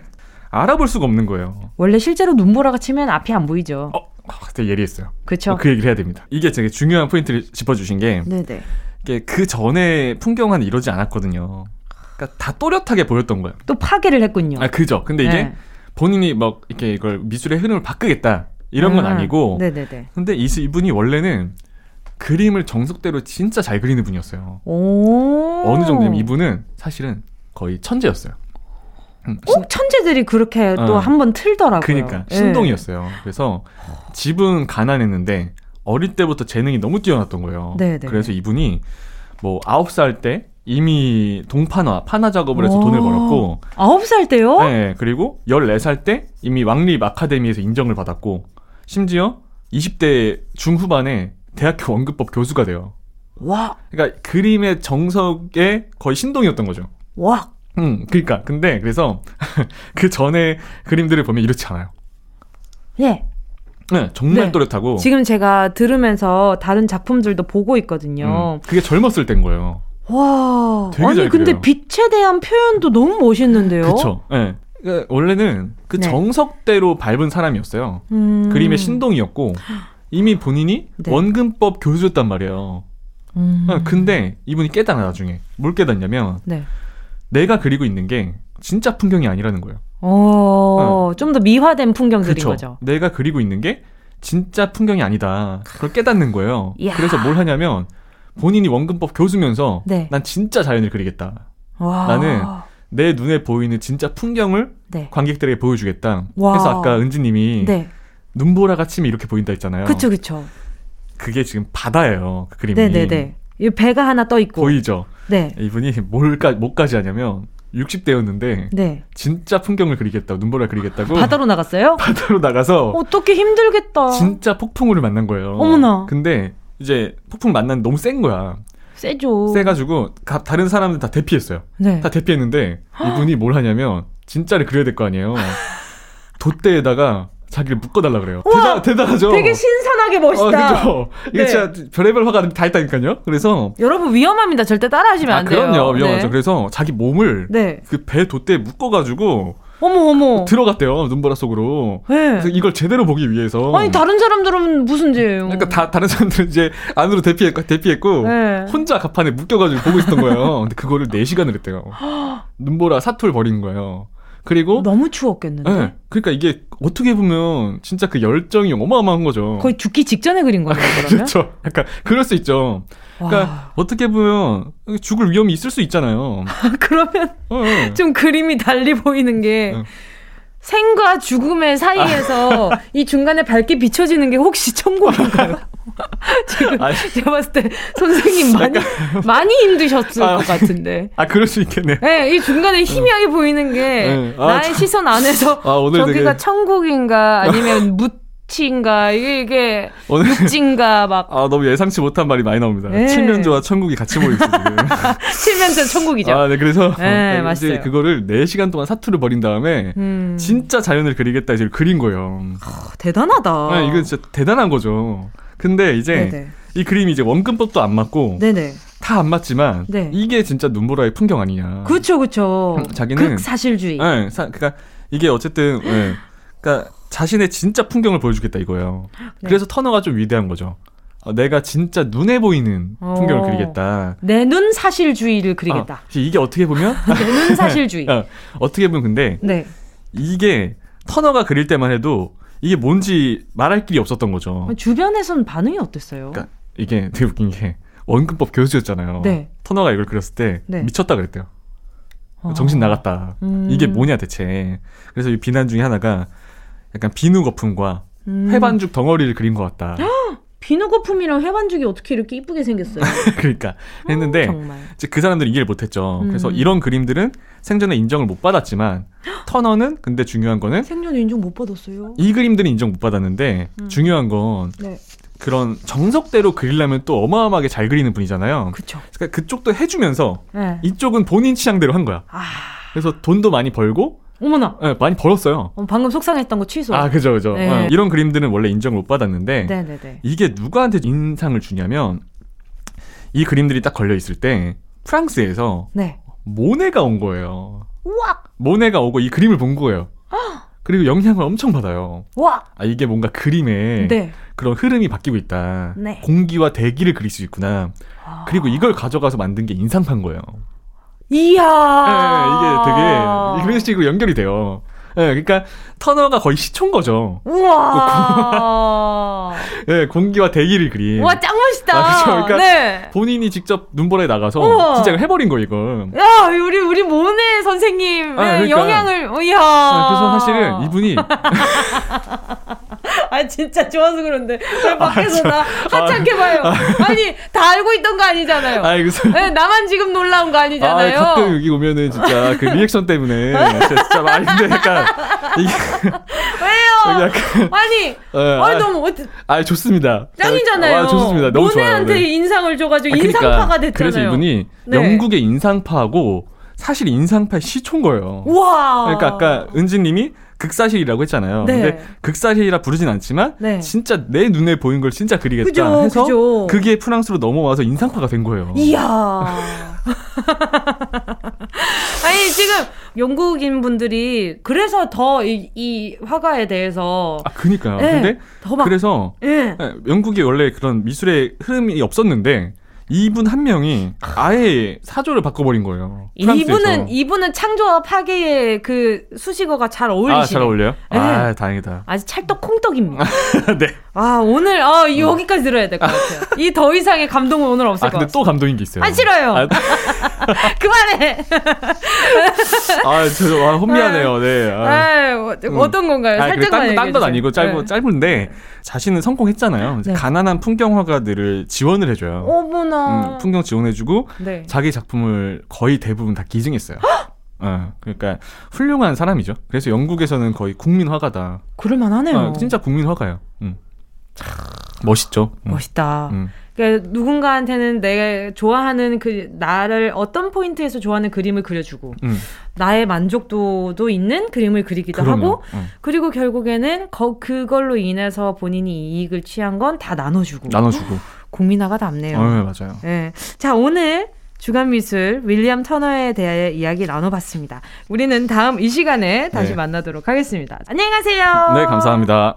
B: 알아볼 수가 없는 거예요.
A: 원래 실제로 눈보라가 치면 앞이 안 보이죠.
B: 어, 되게 예리했어요.
A: 그렇죠. 어,
B: 그 얘기를 해야 됩니다. 이게 되게 중요한 포인트를 짚어주신 게, 네네. 이게 그 전에 풍경은 이러지 않았거든요. 그러니까 다 또렷하게 보였던 거예요.
A: 또 파괴를 했군요.
B: 아, 그죠. 근데 이게 네. 본인이 막 이렇게 이걸 미술의 흐름을 바꾸겠다 이런 건 아, 아니고, 네네네. 근데 이, 이분이 원래는 그림을 정석대로 진짜 잘 그리는 분이었어요. 어느 정도냐면 이분은 사실은 거의 천재였어요.
A: 음, 꼭 천재들이 그렇게 어. 또 한 번 틀더라고요.
B: 그러니까 예. 신동이었어요. 네. 그래서 집은 가난했는데 어릴 때부터 재능이 너무 뛰어났던 거예요. 네네. 네. 그래서 이분이 뭐 아홉 살 때 이미 동판화, 판화 작업을 해서 돈을 벌었고
A: 아홉 살 때요?
B: 네. 그리고 열네 살 때 이미 왕립 아카데미에서 인정을 받았고 심지어 20대 중후반에 대학교 원급법 교수가 돼요. 와. 그러니까 그림의 정석에 거의 신동이었던 거죠.
A: 와.
B: 음, 그니까. 근데, 그래서, 그 전에 그림들을 보면 이렇지 않아요.
A: 예.
B: 네, 정말 네. 또렷하고.
A: 지금 제가 들으면서 다른 작품들도 보고 있거든요.
B: 음, 그게 젊었을 땐 거예요.
A: 와. 아니, 근데 빛에 대한 표현도 너무 멋있는데요?
B: 그쵸. 예. 네. 원래는 그 네. 정석대로 밟은 사람이었어요. 음. 그림의 신동이었고, 이미 본인이 네. 원근법 교수였단 말이에요. 음. 근데 이분이 깨달아, 나중에. 뭘 깨닫냐면, 네. 내가 그리고 있는 게 진짜 풍경이 아니라는 거예요.
A: 어, 좀더 미화된 풍경들인 그쵸. 거죠.
B: 내가 그리고 있는 게 진짜 풍경이 아니다. 그걸 깨닫는 거예요. 이야. 그래서 뭘 하냐면 본인이 원근법 교수면서 네. 난 진짜 자연을 그리겠다. 와. 나는 내 눈에 보이는 진짜 풍경을 네. 관객들에게 보여주겠다. 와. 그래서 아까 은지님이 네. 눈보라가 치면 이렇게 보인다 했잖아요.
A: 그쵸, 그쵸.
B: 그게 지금 바다예요. 그 그림이.
A: 네네네. 이 배가 하나 떠 있고.
B: 보이죠? 네. 이분이 뭘까, 뭐까지 하냐면, 60대였는데 네. 진짜 풍경을 그리겠다고 눈보라 그리겠다고
A: 바다로 나갔어요?
B: 바다로 나가서
A: 어떻게 힘들겠다.
B: 진짜 폭풍우를 만난 거예요.
A: 어머나.
B: 근데 이제 폭풍 만난 너무 센 거야.
A: 세죠.
B: 세가지고 가, 다른 사람들 다 대피했어요. 네. 다 대피했는데 이분이 뭘 하냐면 진짜를 그려야 될 거 아니에요. 돛대에다가 자기를 묶어달라 그래요. 대단, 대단 하죠?
A: 되게 신선하게 멋있다.
B: 어, 그죠? 이게 네. 진짜 별의별 화가 다 있다니까요? 그래서.
A: 여러분 위험합니다. 절대 따라하시면 아, 안 돼요.
B: 그럼요. 위험하죠. 네. 그래서 자기 몸을 네. 그배 돛대에 묶어가지고
A: 어머 어머
B: 들어갔대요 눈보라 속으로. 네. 그래서 이걸 제대로 보기 위해서.
A: 아니 다른 사람들은 무슨 죄예요?
B: 그러니까 다 다른 사람들은 이제 안으로 대피했고 대피했고 네. 혼자 갑판에 묶여가지고 보고 있었던 거예요. 근데 그거를 4 시간을 했대요. 눈보라 사투를 벌인 거예요. 그리고
A: 너무 추웠겠는데. 네.
B: 그러니까 이게 어떻게 보면 진짜 그 열정이 어마어마한 거죠.
A: 거의 죽기 직전에 그린 거네요.
B: 그러면? 그렇죠. 약간 그럴 수 있죠. 그러니까 와. 어떻게 보면 죽을 위험이 있을 수 있잖아요.
A: 그러면 어, 어. 좀 그림이 달리 보이는 게 어. 생과 죽음의 사이에서 아. 이 중간에 밝게 비춰지는 게 혹시 천국인가요? 지금 아니, 제가 봤을 때 선생님 많이 많이 힘드셨을 아, 것 같은데.
B: 아 그럴 수 있겠네.
A: 네, 이 중간에 희미하게 어. 보이는 게 네. 아, 나의 참. 시선 안에서 아, 저기가 되게... 천국인가 아니면 무 육지인가 이게 이게 오늘 육지인가 막.
B: 아 너무 예상치 못한 말이 많이 나옵니다. 네. 칠면조와 천국이 같이 모여 있어 지금.
A: 칠면조 천국이죠.
B: 아 네 그래서 네, 어, 이제 그거를 4 시간 동안 사투를 벌인 다음에 음. 진짜 자연을 그리겠다 이제 그린 거예요.
A: 어, 대단하다.
B: 네, 이건 진짜 대단한 거죠. 근데 이제 네네. 이 그림이 이제 원근법도 안 맞고
A: 네네.
B: 다안 맞지만 네. 이게 진짜 눈보라의 풍경 아니냐.
A: 그렇죠, 그렇죠.
B: 자기는
A: 극사실주의.
B: 네, 사, 그러니까 이게 어쨌든 네, 그러니까 자신의 진짜 풍경을 보여주겠다 이거예요. 네. 그래서 터너가 좀 위대한 거죠. 어, 내가 진짜 눈에 보이는 풍경을 어, 그리겠다.
A: 내 눈 사실주의를 그리겠다. 어,
B: 이게 어떻게 보면
A: 내 눈 사실주의.
B: 어, 떻게 보면 근데 네. 이게 터너가 그릴 때만 해도 이게 뭔지 말할 길이 없었던 거죠.
A: 주변에서는 반응이 어땠어요?
B: 그러니까 이게 되게 웃긴 게 원근법 교수였잖아요. 네. 터너가 이걸 그렸을 때 네. 미쳤다 그랬대요. 어. 정신 나갔다. 음. 이게 뭐냐 대체. 그래서 이 비난 중에 하나가 약간 비누 거품과 음. 회반죽 덩어리를 그린 것 같다.
A: 비누 거품이랑 회반죽이 어떻게 이렇게 이쁘게 생겼어요?
B: 그러니까 했는데 어, 이제 그 사람들은 이해를 못했죠. 음. 그래서 이런 그림들은 생전에 인정을 못 받았지만 터너는 근데 중요한 거는
A: 생전에 인정 못 받았어요.
B: 이 그림들은 인정 못 받았는데 음. 중요한 건 네. 그런 정석대로 그리려면 또 어마어마하게 잘 그리는 분이잖아요.
A: 그쵸.
B: 그러니까 그쪽도 해주면서 네. 이쪽은 본인 취향대로 한 거야. 아... 그래서 돈도 많이 벌고
A: 어머나.
B: 네, 많이 벌었어요.
A: 어, 방금 속상했던 거 취소.
B: 아, 그죠, 그죠. 네. 어, 이런 그림들은 원래 인정을 못 받았는데 네네네. 네, 네. 이게 누구한테 인상을 주냐면 이 그림들이 딱 걸려 있을 때 프랑스에서 네. 모네가 온 거예요.
A: 우와.
B: 모네가 오고 이 그림을 본 거예요. 그리고 영향을 엄청 받아요.
A: 와.
B: 아 이게 뭔가 그림에 네. 그런 흐름이 바뀌고 있다. 네. 공기와 대기를 그릴 수 있구나. 아. 그리고 이걸 가져가서 만든 게 인상판 거예요.
A: 이야.
B: 네, 이게 되게 그런 식으로 연결이 돼요. 네, 그러니까 터너가 거의 시초인 거죠.
A: 우와.
B: 네, 공기와 대기를 그린.
A: 와, 짱 멋있다.
B: 아, 그렇죠. 그러니까 네. 본인이 직접 눈보라에 나가서 우와. 진짜 해버린 거 이거.
A: 야, 우리 우리 모네 선생님의 아, 그러니까. 영향을. 이야. 아,
B: 그래서 사실은 이분이
A: 아 진짜 좋아서 그런데 왜 밖에서 아, 나 하찮게 아, 봐요. 아, 니다 알고 있던 거 아니잖아요. 아, 그래서 네, 나만 지금 놀라운 거 아니잖아요.
B: 아, 가끔 여기 오면은 진짜 그 리액션 때문에 진짜 많이 근데 약간 이게
A: 왜요? 약간 아니, 네, 아니 너무 어때?
B: 아 좋습니다.
A: 짱이잖아요.
B: 아, 좋습니다. 너무 좋아요.
A: 네. 인상을 줘가지고 아, 그러니까, 인상파가 됐잖아요.
B: 그래서 이분이 네. 영국의 인상파하고 사실 인상파 시초인 거예요.
A: 와.
B: 그러니까 아까 은지님이 극사실이라고 했잖아요. 네. 근데 극사실이라 부르진 않지만 네. 진짜 내 눈에 보인 걸 진짜 그리겠다 그죠, 해서 그죠. 그게 프랑스로 넘어와서 인상파가 된 거예요.
A: 이야. 아니 지금 영국인 분들이 그래서 더이 화가에 대해서
B: 아 그니까요. 네, 근데 그래서 네. 영국이 원래 그런 미술의 흐름이 없었는데 이분 한 명이 아예 사조를 바꿔버린 거예요.
A: 이분은 이분은 창조와 파괴의 그 수식어가 잘 어울리시네. 아,
B: 잘 어울려요? 네. 아, 다행이다.
A: 아주 찰떡 콩떡입니다.
B: 네.
A: 아, 오늘 아, 여기까지 들어야 될 것 같아요. 이 더 이상의 감동은 오늘 없을 아, 것 같아요.
B: 근데 또 감동인 게 있어요.
A: 안 싫어요. 아, 그만해.
B: 아, 저 아, 혼미하네요. 네.
A: 아, 아 어떤 건가요? 아, 살짝만
B: 딴건 아니고 짧고 네. 짧은데 자신은 성공했잖아요. 네. 가난한 풍경 화가들을 지원을 해줘요.
A: 어머나.
B: 음, 풍경 지원해주고 네. 자기 작품을 거의 대부분 다 기증했어요. 어, 그러니까 훌륭한 사람이죠. 그래서 영국에서는 거의 국민 화가다.
A: 그럴만하네요. 어,
B: 진짜 국민 화가예요. 음. 멋있죠.
A: 음. 멋있다. 음. 그러니까 누군가한테는 내가 좋아하는 그 나를 어떤 포인트에서 좋아하는 그림을 그려주고 음. 나의 만족도도 있는 그림을 그리기도 그럼요. 하고 음. 그리고 결국에는 거, 그걸로 인해서 본인이 이익을 취한 건 다 나눠주고
B: 나눠주고
A: 국민화가 답네요.
B: 어, 네, 맞아요.
A: 네. 자 오늘 주간 미술 윌리엄 터너에 대해 이야기 나눠봤습니다. 우리는 다음 이 시간에 다시 네. 만나도록 하겠습니다. 안녕히 가세요.
B: 네, 감사합니다.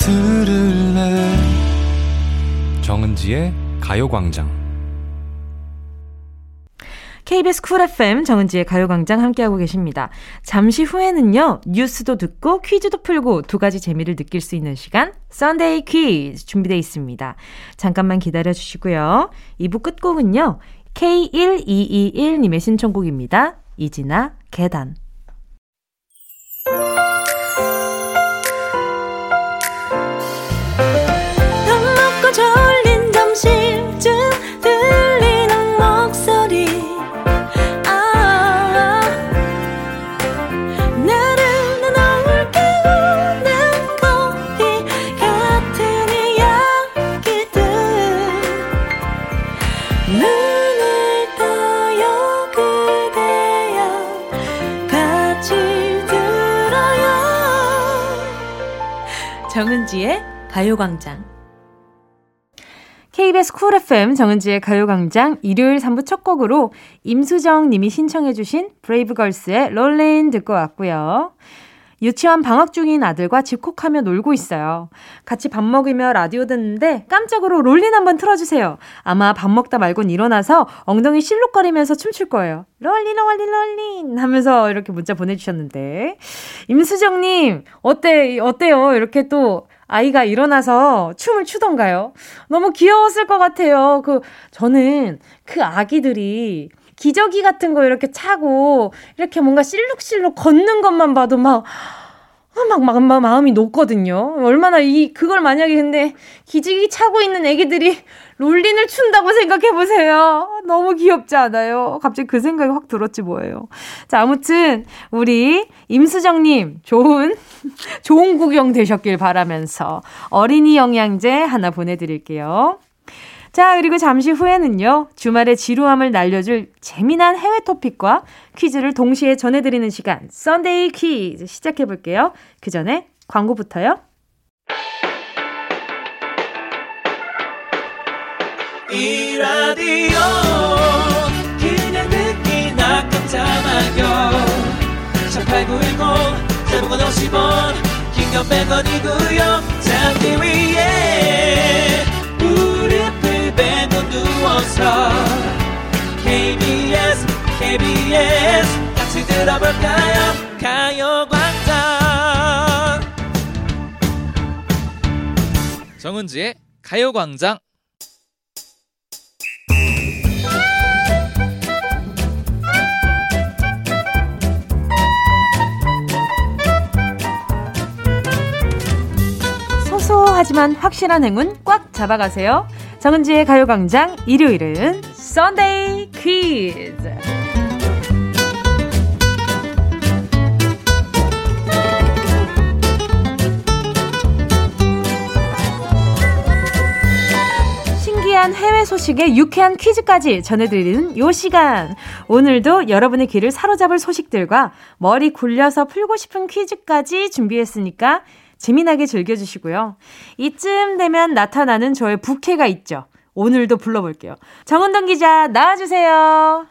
C: 들을래
D: 정은지의 가요광장
A: KBS Cool FM 정은지의 가요광장 함께하고 계십니다. 잠시 후에는요, 뉴스도 듣고 퀴즈도 풀고 두 가지 재미를 느낄 수 있는 시간, Sunday 퀴즈 준비되어 있습니다. 잠깐만 기다려 주시고요. 2부 끝곡은요, K1221님의 신청곡입니다. 이진아, 계단. 정은지의 가요광장 KBS Cool FM 정은지의 가요광장 일요일 3부 첫 곡으로 임수정 님이 신청해주신 브레이브걸스의 Rollin' 듣고 왔고요. 유치원 방학 중인 아들과 집콕하며 놀고 있어요. 같이 밥 먹으며 라디오 듣는데 깜짝으로 Rollin' 한번 틀어주세요. 아마 밥 먹다 말곤 일어나서 엉덩이 실룩거리면서 춤출 거예요. Rollin', Rollin', Rollin' 하면서 이렇게 문자 보내주셨는데. 임수정님, 어때, 어때요? 이렇게 또 아이가 일어나서 춤을 추던가요? 너무 귀여웠을 것 같아요. 그, 저는 그 아기들이 기저귀 같은 거 이렇게 차고 이렇게 뭔가 실룩실룩 걷는 것만 봐도 막 아, 막, 막, 막, 마음이 녹거든요. 얼마나 이, 그걸 만약에 근데 기저귀 차고 있는 애기들이 롤린을 춘다고 생각해보세요. 너무 귀엽지 않아요? 갑자기 그 생각이 확 들었지 뭐예요. 자, 아무튼, 우리 임수정님, 좋은, 좋은 구경 되셨길 바라면서 어린이 영양제 하나 보내드릴게요. 자, 그리고 잠시 후에는요, 주말의 지루함을 날려줄 재미난 해외 토픽과 퀴즈를 동시에 전해드리는 시간, Sunday 퀴즈 시작해볼게요. 그 전에 광고부터요. 이 라디오 그냥 듣기나 깜짝마요 18910 대목원 50원 긴건 100원이고요 잠기 위에 누워서 KBS KBS 같이 들어볼까요? 가요광장. 정은지의 가요광장. 소소하지만 확실한 행운 꽉 잡아가세요. 정은지의 가요광장 일요일은 썬데이 퀴즈. 신기한 해외 소식에 유쾌한 퀴즈까지 전해드리는 요 시간. 오늘도 여러분의 귀를 사로잡을 소식들과 머리 굴려서 풀고 싶은 퀴즈까지 준비했으니까 재미나게 즐겨주시고요. 이쯤 되면 나타나는 저의 부캐가 있죠. 오늘도 불러볼게요. 정은동 기자, 나와주세요.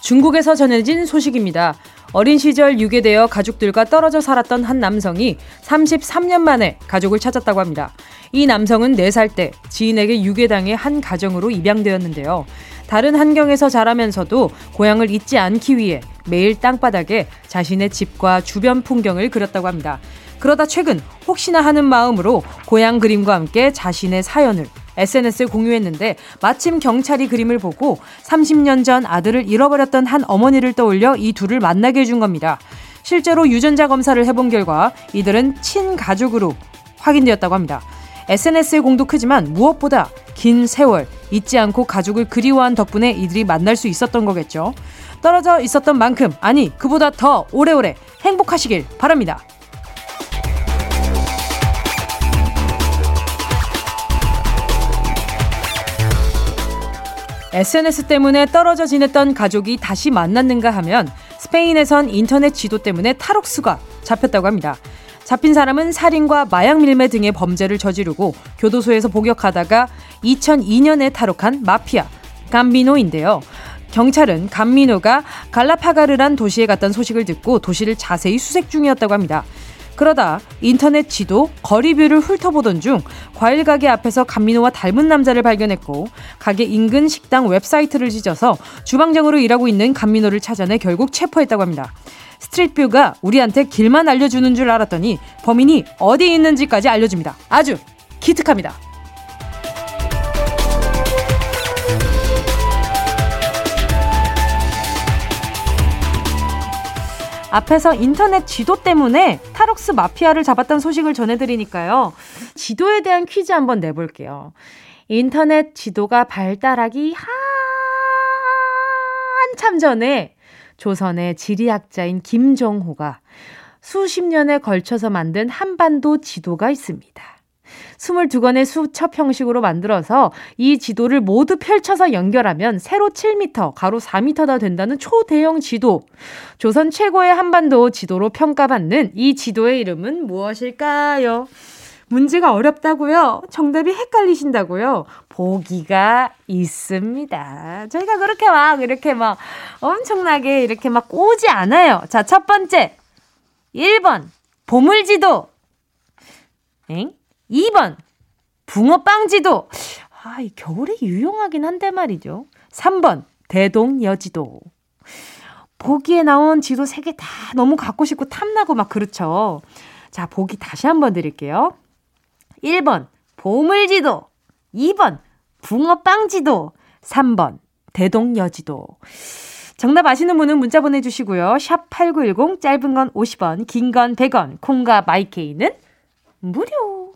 A: 중국에서 전해진 소식입니다. 어린 시절 유괴되어 가족들과 떨어져 살았던 한 남성이 33년 만에 가족을 찾았다고 합니다. 이 남성은 4살 때 지인에게 유괴당해 한 가정으로 입양되었는데요. 다른 환경에서 자라면서도 고향을 잊지 않기 위해 매일 땅바닥에 자신의 집과 주변 풍경을 그렸다고 합니다. 그러다 최근 혹시나 하는 마음으로 고향 그림과 함께 자신의 사연을 SNS에 공유했는데 마침 경찰이 그림을 보고 30년 전 아들을 잃어버렸던 한 어머니를 떠올려 이 둘을 만나게 해준 겁니다. 실제로 유전자 검사를 해본 결과 이들은 친가족으로 확인되었다고 합니다. SNS의 공도 크지만 무엇보다 긴 세월 잊지 않고 가족을 그리워한 덕분에 이들이 만날 수 있었던 거겠죠. 떨어져 있었던 만큼 아니 그보다 더 오래오래 행복하시길 바랍니다. SNS 때문에 떨어져 지냈던 가족이 다시 만났는가 하면 스페인에선 인터넷 지도 때문에 탈옥수가 잡혔다고 합니다. 잡힌 사람은 살인과 마약 밀매 등의 범죄를 저지르고 교도소에서 복역하다가 2002년에 탈옥한 마피아 감미노인데요. 경찰은 감미노가 갈라파가르란 도시에 갔던 소식을 듣고 도시를 자세히 수색 중이었다고 합니다. 그러다 인터넷 지도 거리뷰를 훑어보던 중 과일 가게 앞에서 감미노와 닮은 남자를 발견했고 가게 인근 식당 웹사이트를 뒤져서 주방장으로 일하고 있는 감미노를 찾아내 결국 체포했다고 합니다. Street View가 우리한테 길만 알려주는 줄 알았더니 범인이 어디에 있는지까지 알려줍니다. 아주 기특합니다. 앞에서 인터넷 지도 때문에 타록스 마피아를 잡았다는 소식을 전해드리니까요. 지도에 대한 퀴즈 한번 내볼게요. 인터넷 지도가 발달하기 한참 전에 조선의 지리학자인 김정호가 수십 년에 걸쳐서 만든 한반도 지도가 있습니다. 22건의 수첩 형식으로 만들어서 이 지도를 모두 펼쳐서 연결하면 세로 7m, 가로 4m나 된다는 초대형 지도. 조선 최고의 한반도 지도로 평가받는 이 지도의 이름은 무엇일까요? 문제가 어렵다고요? 정답이 헷갈리신다고요? 보기가 있습니다. 저희가 그렇게 막, 이렇게 막 엄청나게 이렇게 막 꼬지 않아요. 자, 첫 번째. 1번, 보물지도. 엥? 2번, 붕어빵지도. 아, 이 겨울에 유용하긴 한데 말이죠. 3번, 대동여지도. 보기에 나온 지도 3개 다 너무 갖고 싶고 탐나고 막 그렇죠. 자, 보기 다시 한번 드릴게요. 1번, 보물지도. 2번, 붕어빵지도. 3번, 대동여지도. 정답 아시는 분은 문자 보내주시고요. 샵 8910, 짧은 건 50원, 긴 건 100원, 콩과 마이케이는 무료.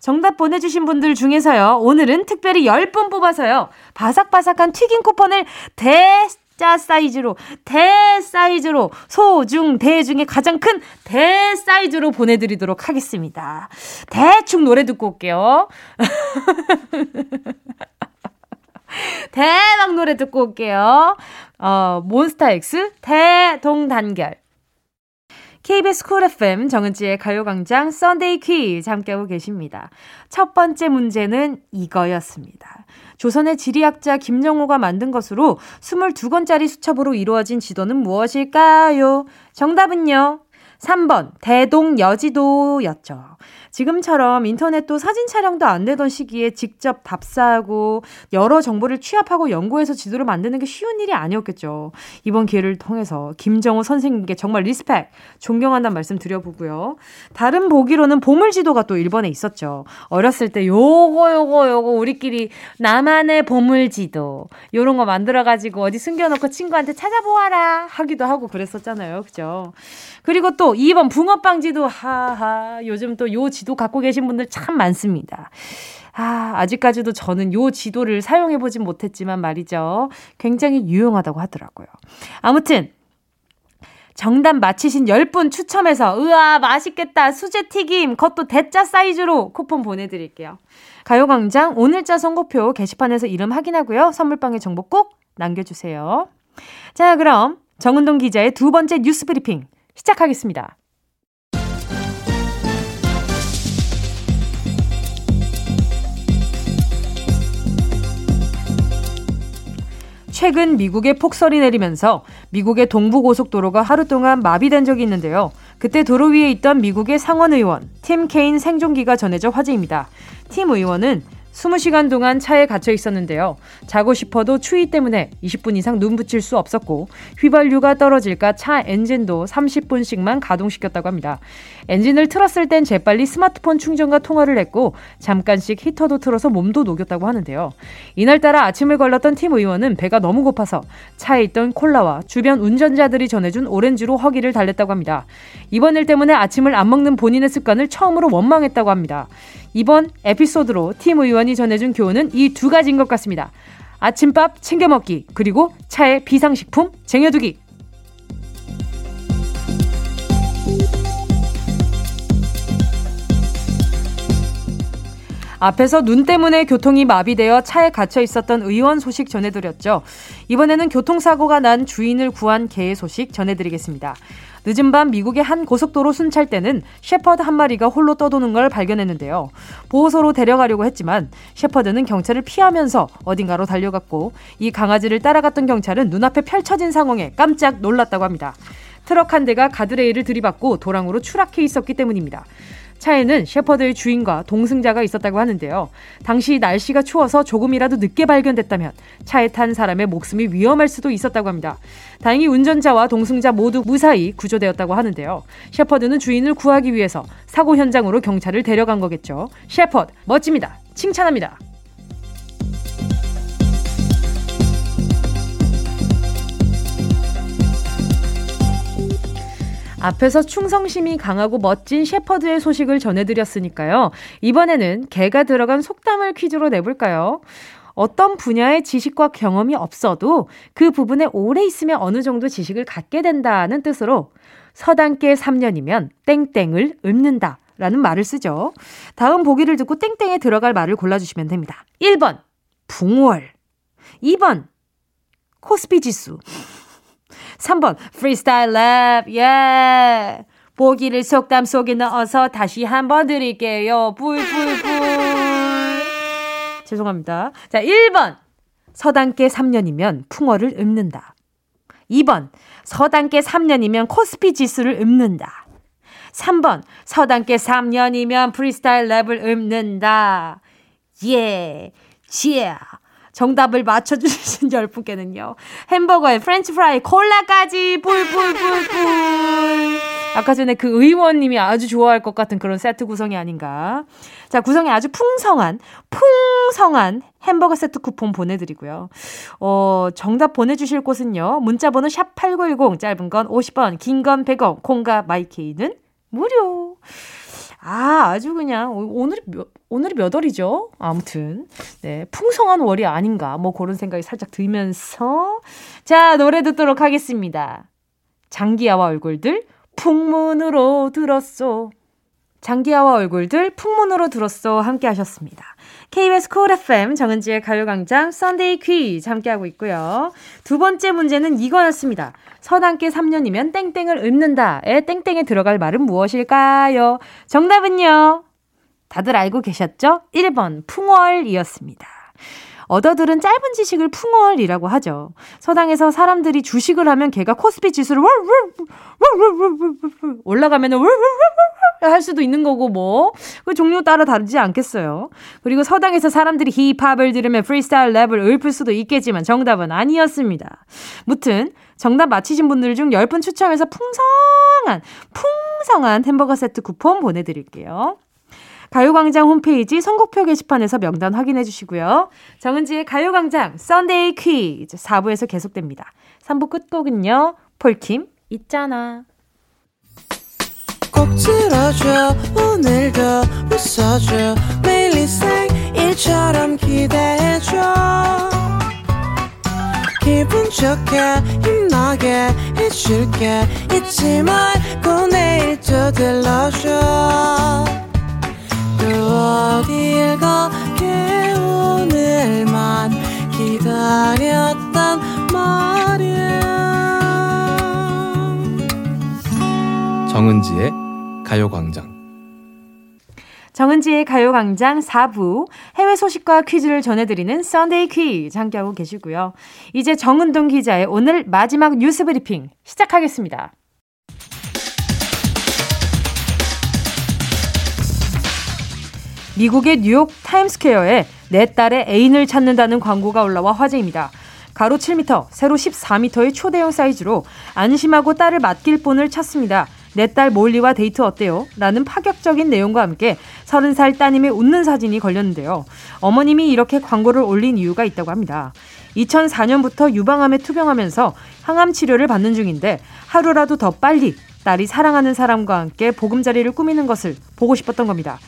A: 정답 보내주신 분들 중에서요, 오늘은 특별히 10분 뽑아서요, 바삭바삭한 튀김 쿠폰을 대 자 사이즈로, 대 사이즈로, 소, 중, 대 중에 가장 큰 대 사이즈로 보내드리도록 하겠습니다. 대충 노래 듣고 올게요. 대박 노래 듣고 올게요. 어, 몬스타엑스 대동단결. KBS Cool FM 정은지의 가요광장 Sunday 퀴즈 함께하고 계십니다. 첫 번째 문제는 이거였습니다. 조선의 지리학자 김정호가 만든 것으로 22권짜리 수첩으로 이루어진 지도는 무엇일까요? 정답은요. 3번 대동여지도였죠. 지금처럼 인터넷도 사진 촬영도 안 되던 시기에 직접 답사하고 여러 정보를 취합하고 연구해서 지도를 만드는 게 쉬운 일이 아니었겠죠. 이번 기회를 통해서 김정호 선생님께 정말 respect, 존경한다는 말씀 드려보고요. 다른 보기로는 보물 지도가 또 일본에 있었죠. 어렸을 때 요거 요거 요거 우리끼리 나만의 보물 지도 요런 거 만들어 가지고 어디 숨겨 놓고 친구한테 찾아보아라 하기도 하고 그랬었잖아요. 그죠? 그리고 또 2번 붕어빵지도 하하 요즘 또 요 지도 갖고 계신 분들 참 많습니다. 아, 아직까지도 저는 요 지도를 사용해 보진 못했지만 말이죠. 굉장히 유용하다고 하더라고요. 아무튼 정답 맞히신 10분 추첨해서 으아 맛있겠다 수제튀김 그것도 대짜 사이즈로 쿠폰 보내드릴게요. 가요광장 오늘자 선고표 게시판에서 이름 확인하고요. 선물방에 정보 꼭 남겨주세요. 자 그럼 정은동 기자의 두 번째 뉴스 브리핑 시작하겠습니다. 최근 미국에 폭설이 내리면서 미국의 동부 고속도로가 하루 동안 마비된 적이 있는데요. 그때 도로 위에 있던 미국의 상원 의원 팀 케인 생존기가 전해져 화제입니다. 팀 의원은 20시간 동안 차에 갇혀 있었는데요. 자고 싶어도 추위 때문에 20분 이상 눈 붙일 수 없었고 휘발유가 떨어질까 차 엔진도 30분씩만 가동시켰다고 합니다. 엔진을 틀었을 땐 재빨리 스마트폰 충전과 통화를 했고 잠깐씩 히터도 틀어서 몸도 녹였다고 하는데요. 이날따라 아침을 걸렀던 팀 의원은 배가 너무 고파서 차에 있던 콜라와 주변 운전자들이 전해준 오렌지로 허기를 달랬다고 합니다. 이번 일 때문에 아침을 안 먹는 본인의 습관을 처음으로 원망했다고 합니다. 이번 에피소드로 팀 의원이 전해준 교훈은 이 두 가지인 것 같습니다. 아침밥 챙겨 먹기, 그리고 차에 비상식품 쟁여두기. 앞에서 눈 때문에 교통이 마비되어 차에 갇혀 있었던 의원 소식 전해드렸죠. 이번에는 교통사고가 난 주인을 구한 개의 소식 전해드리겠습니다. 늦은 밤 미국의 한 고속도로 순찰대는 셰퍼드 한 마리가 홀로 떠도는 걸 발견했는데요. 보호소로 데려가려고 했지만 셰퍼드는 경찰을 피하면서 어딘가로 달려갔고 이 강아지를 따라갔던 경찰은 눈앞에 펼쳐진 상황에 깜짝 놀랐다고 합니다. 트럭 한 대가 가드레일을 들이받고 도랑으로 추락해 있었기 때문입니다. 차에는 셰퍼드의 주인과 동승자가 있었다고 하는데요. 당시 날씨가 추워서 조금이라도 늦게 발견됐다면 차에 탄 사람의 목숨이 위험할 수도 있었다고 합니다. 다행히 운전자와 동승자 모두 무사히 구조되었다고 하는데요. 셰퍼드는 주인을 구하기 위해서 사고 현장으로 경찰을 데려간 거겠죠. 셰퍼드 멋집니다. 칭찬합니다. 앞에서 충성심이 강하고 멋진 셰퍼드의 소식을 전해드렸으니까요. 이번에는 개가 들어간 속담을 퀴즈로 내볼까요? 어떤 분야의 지식과 경험이 없어도 그 부분에 오래 있으면 어느 정도 지식을 갖게 된다는 뜻으로 서당계 3년이면 땡땡을 읊는다 라는 말을 쓰죠. 다음 보기를 듣고 땡땡에 들어갈 말을 골라주시면 됩니다. 1번, 붕월. 2번, 코스피 지수. 3번, 프리스타일 랩, 예. 보기를 속담 속에 넣어서 다시 한번 드릴게요. 불불불. 죄송합니다. 자, 1번. 서당개 3년이면 풍월을 읊는다. 2번. 서당개 3년이면 코스피 지수를 읊는다. 3번. 서당개 3년이면 프리스타일 랩을 읊는다. 예. 지야. 정답을 맞춰주신 10분께는요. 햄버거에 프렌치 프라이, 콜라까지 뿔뿔뿔뿔. 아까 전에 그 의원님이 아주 좋아할 것 같은 그런 세트 구성이 아닌가. 자, 구성이 아주 풍성한, 풍성한 햄버거 세트 쿠폰 보내드리고요. 어, 정답 보내주실 곳은요. 문자번호 샵8910, 짧은 건 50원, 긴 건 100원, 콩과 마이케이는 무료. 아, 아주 그냥 오늘이 몇, 오늘이 몇 월이죠? 아무튼 네 풍성한 월이 아닌가 뭐 그런 생각이 살짝 들면서 자 노래 듣도록 하겠습니다. 장기야와 얼굴들 풍문으로 들었소. 장기하와 얼굴들 풍문으로 들었어 함께 하셨습니다. KBS Cool FM 정은지의 가요광장 Sunday 퀴즈 함께하고 있고요. 두 번째 문제는 이거였습니다. 서당개 3년이면 땡땡을 읊는다에 땡땡에 들어갈 말은 무엇일까요? 정답은요. 다들 알고 계셨죠? 1번 풍월이었습니다. 얻어들은 짧은 지식을 풍월이라고 하죠. 서당에서 사람들이 주식을 하면 걔가 코스피 지수를 올라가면은 할 수도 있는 거고 뭐. 그 종류 따라 다르지 않겠어요. 그리고 서당에서 사람들이 힙합을 들으면 프리스타일 랩을 읊을 수도 있겠지만 정답은 아니었습니다. 무튼 정답 맞히신 분들 중 10분 추첨해서 풍성한 풍성한 햄버거 세트 쿠폰 보내드릴게요. 가요광장 홈페이지 선곡표 게시판에서 명단 확인해 주시고요. 정은지의 가요광장 썬데이 퀴즈 4부에서 계속됩니다. 3부 끝곡은요. 폴킴 있잖아. 꼭 들어줘 오늘도 웃어줘 매일 일처럼 기대해줘 기분 좋게 힘나게 해줄게 잊지 말고 내일 또 들러줘 어딜 가게 오늘만 기다렸단 말이야 정은지의 가요광장 정은지의 가요광장 4부 해외 소식과 퀴즈를 전해드리는 Sunday 퀴즈 함께하고 계시고요. 이제 정은동 기자의 오늘 마지막 뉴스 브리핑 시작하겠습니다. 미국의 뉴욕 타임스퀘어에 내 딸의 애인을 찾는다는 광고가 올라와 화제입니다. 가로 7m, 세로 14m의 초대형 사이즈로 안심하고 딸을 맡길 분을 찾습니다. 내 딸 몰리와 데이트 어때요? 라는 파격적인 내용과 함께 30살 따님의 웃는 사진이 걸렸는데요. 어머님이 이렇게 광고를 올린 이유가 있다고 합니다. 2004년부터 유방암에 투병하면서 항암 치료를 받는 중인데 하루라도 더 빨리 딸이 사랑하는 사람과 함께 보금자리를 꾸미는 것을 보고 싶었던 겁니다.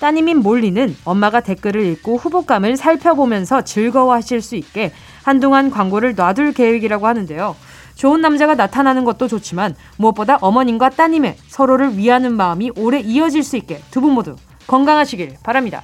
A: 따님인 몰리는 엄마가 댓글을 읽고 후보감을 살펴보면서 즐거워하실 수 있게 한동안 광고를 놔둘 계획이라고 하는데요. 좋은 남자가 나타나는 것도 좋지만 무엇보다 어머님과 따님의 서로를 위하는 마음이 오래 이어질 수 있게 두 분 모두 건강하시길 바랍니다.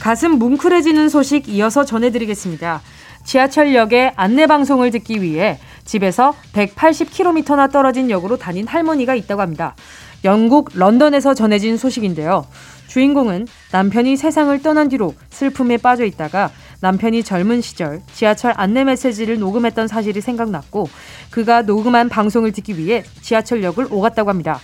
A: 가슴 뭉클해지는 소식 이어서 전해드리겠습니다. 지하철역의 안내 방송을 듣기 위해 집에서 180km나 떨어진 역으로 다닌 할머니가 있다고 합니다. 영국 런던에서 전해진 소식인데요. 주인공은 남편이 세상을 떠난 뒤로 슬픔에 빠져 있다가 남편이 젊은 시절 지하철 안내 메시지를 녹음했던 사실이 생각났고 그가 녹음한 방송을 듣기 위해 지하철역을 오갔다고 합니다.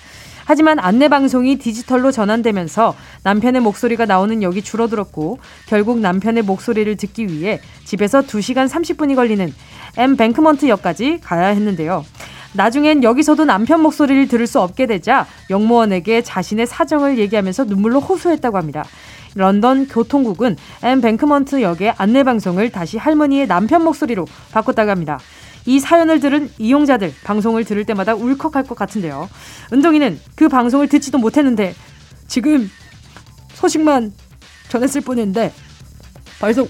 A: 하지만 안내 방송이 디지털로 전환되면서 남편의 목소리가 나오는 역이 줄어들었고 결국 남편의 목소리를 듣기 위해 집에서 2시간 30분이 걸리는 엠뱅크먼트역까지 가야 했는데요. 나중엔 여기서도 남편 목소리를 들을 수 없게 되자 역무원에게 자신의 사정을 얘기하면서 눈물로 호소했다고 합니다. 런던 교통국은 엠뱅크먼트 역의 안내 방송을 다시 할머니의 남편 목소리로 바꿨다고 합니다. 이 사연을 들은 이용자들 방송을 들을 때마다 울컥할 것 같은데요. 은동이는 그 방송을 듣지도 못했는데 지금 소식만 전했을 뿐인데 벌써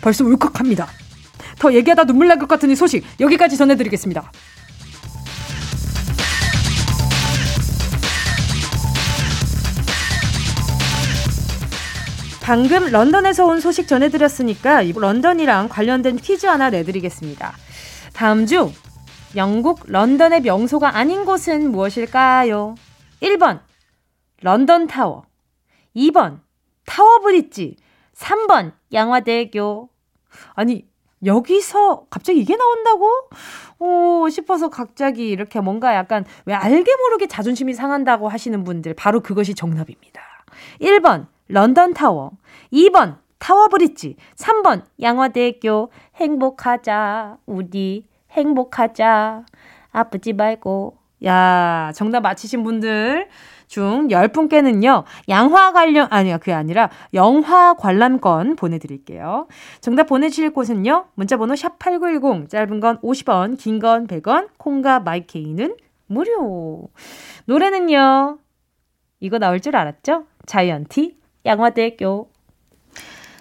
A: 벌써 울컥합니다. 더 얘기하다 눈물 날 것 같은 이 소식 여기까지 전해드리겠습니다. 방금 런던에서 온 소식 전해드렸으니까 런던이랑 관련된 퀴즈 하나 내드리겠습니다. 다음 중 영국 런던의 명소가 아닌 곳은 무엇일까요? 1번 런던 타워 2번 타워 브릿지 3번 양화대교 아니 여기서 갑자기 이게 나온다고? 오 싶어서 갑자기 이렇게 뭔가 약간 왜 알게 모르게 자존심이 상한다고 하시는 분들 바로 그것이 정답입니다. 1번 런던 타워 2번 타워 브릿지 3번 양화대교 행복하자 우리 행복하자. 아프지 말고. 야, 정답 맞히신 분들 중 10분께는요, 양화 관련, 아니야, 그게 아니라 영화 관람권 보내드릴게요. 정답 보내주실 곳은요, 문자번호 샵8910, 짧은 건 50원, 긴 건 100원, 콩과 마이케이는 무료. 노래는요, 이거 나올 줄 알았죠? 자이언티, 양화대교.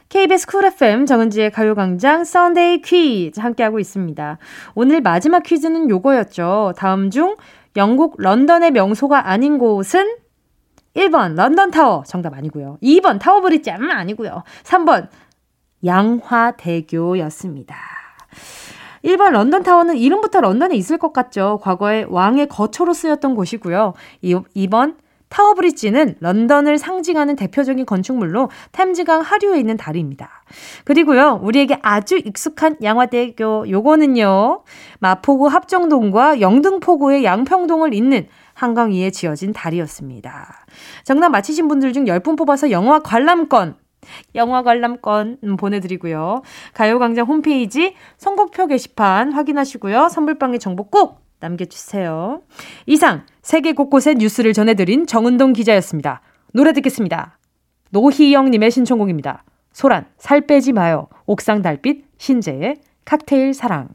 A: KBS 쿨 FM 정은지의 가요광장 Sunday 퀴즈 함께하고 있습니다. 오늘 마지막 퀴즈는 요거였죠. 다음 중 영국 런던의 명소가 아닌 곳은 1번 런던 타워 정답 아니고요. 2번 타워 브릿지 음, 아니고요. 3번 양화대교였습니다. 1번 런던 타워는 이름부터 런던에 있을 것 같죠. 과거에 왕의 거처로 쓰였던 곳이고요. 2번 타워브리지는 런던을 상징하는 대표적인 건축물로 템즈강 하류에 있는 다리입니다. 그리고요, 우리에게 아주 익숙한 양화대교, 요거는요, 마포구 합정동과 영등포구의 양평동을 잇는 한강 위에 지어진 다리였습니다. 정답 맞히신 분들 중 10분 뽑아서 영화 관람권, 영화 관람권 음, 보내드리고요. 가요광장 홈페이지 선곡표 게시판 확인하시고요. 선물방의 정보 꼭 남겨주세요. 이상 세계 곳곳의 뉴스를 전해드린 정은동 기자였습니다. 노래 듣겠습니다. 노희영님의 신청곡입니다. 소란, 살 빼지 마요. 옥상 달빛, 신재의 칵테일 사랑.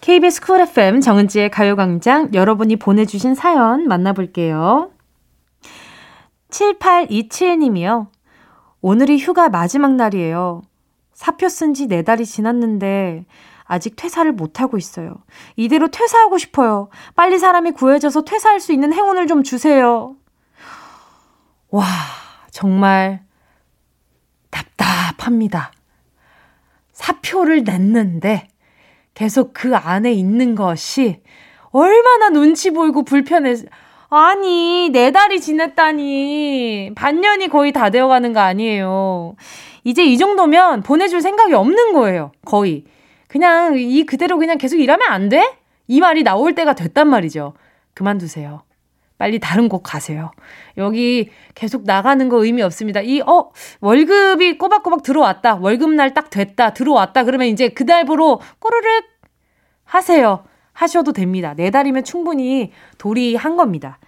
A: KBS 쿨 FM 정은지의 가요광장 여러분이 보내주신 사연 만나볼게요. 7827님이요. 오늘이 휴가 마지막 날이에요. 사표 쓴 지 네 달이 지났는데 아직 퇴사를 못하고 있어요. 이대로 퇴사하고 싶어요. 빨리 사람이 구해져서 퇴사할 수 있는 행운을 좀 주세요. 와, 정말 답답합니다. 사표를 냈는데 계속 그 안에 있는 것이 얼마나 눈치 보이고 불편해. 아니, 네 달이 지났다니. 반년이 거의 다 되어 가는 거 아니에요. 이제 이 정도면 보내줄 생각이 없는 거예요. 거의. 그냥 이 그대로 그냥 계속 일하면 안 돼? 이 말이 나올 때가 됐단 말이죠. 그만두세요. 빨리 다른 곳 가세요. 여기 계속 나가는 거 의미 없습니다. 이, 어, 월급이 꼬박꼬박 들어왔다. 월급날 딱 됐다. 들어왔다. 그러면 이제 그달부로 꼬르륵 하세요. 하셔도 됩니다. 네 달이면 충분히 도리한 겁니다.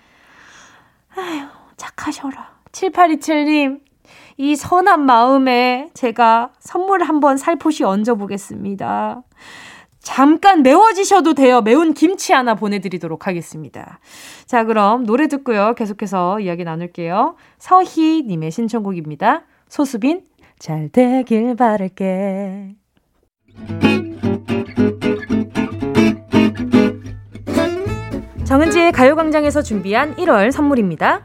A: 아휴, 착하셔라. 7827님, 이 선한 마음에 제가 선물 한번 살포시 얹어보겠습니다. 잠깐 매워지셔도 돼요. 매운 김치 하나 보내드리도록 하겠습니다. 자, 그럼 노래 듣고요. 계속해서 이야기 나눌게요. 서희님의 신청곡입니다. 소수빈, 잘 되길 바랄게. 정은지의 가요광장에서 준비한 1월 선물입니다.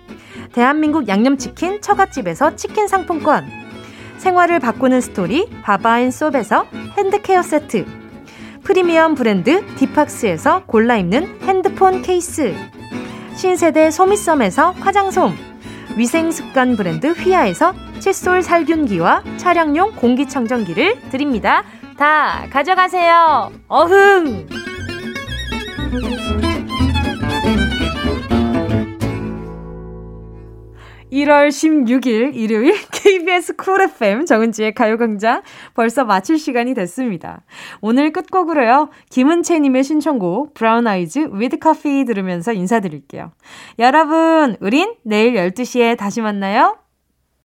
A: 대한민국 양념치킨 처갓집에서 치킨 상품권 생활을 바꾸는 스토리 바바앤솝에서 hand care 세트 프리미엄 브랜드 디팍스에서 골라 입는 핸드폰 케이스 신세대 소미썸에서 화장솜 위생습관 브랜드 휘하에서 칫솔 살균기와 차량용 공기청정기를 드립니다. 다 가져가세요. 어흥! 1월 16일 일요일 KBS 쿨 FM 정은지의 가요광장 벌써 마칠 시간이 됐습니다. 오늘 끝곡으로요. 김은채님의 신청곡 브라운 아이즈 With Coffee 들으면서 인사드릴게요. 여러분, 우린 내일 12시에 다시 만나요.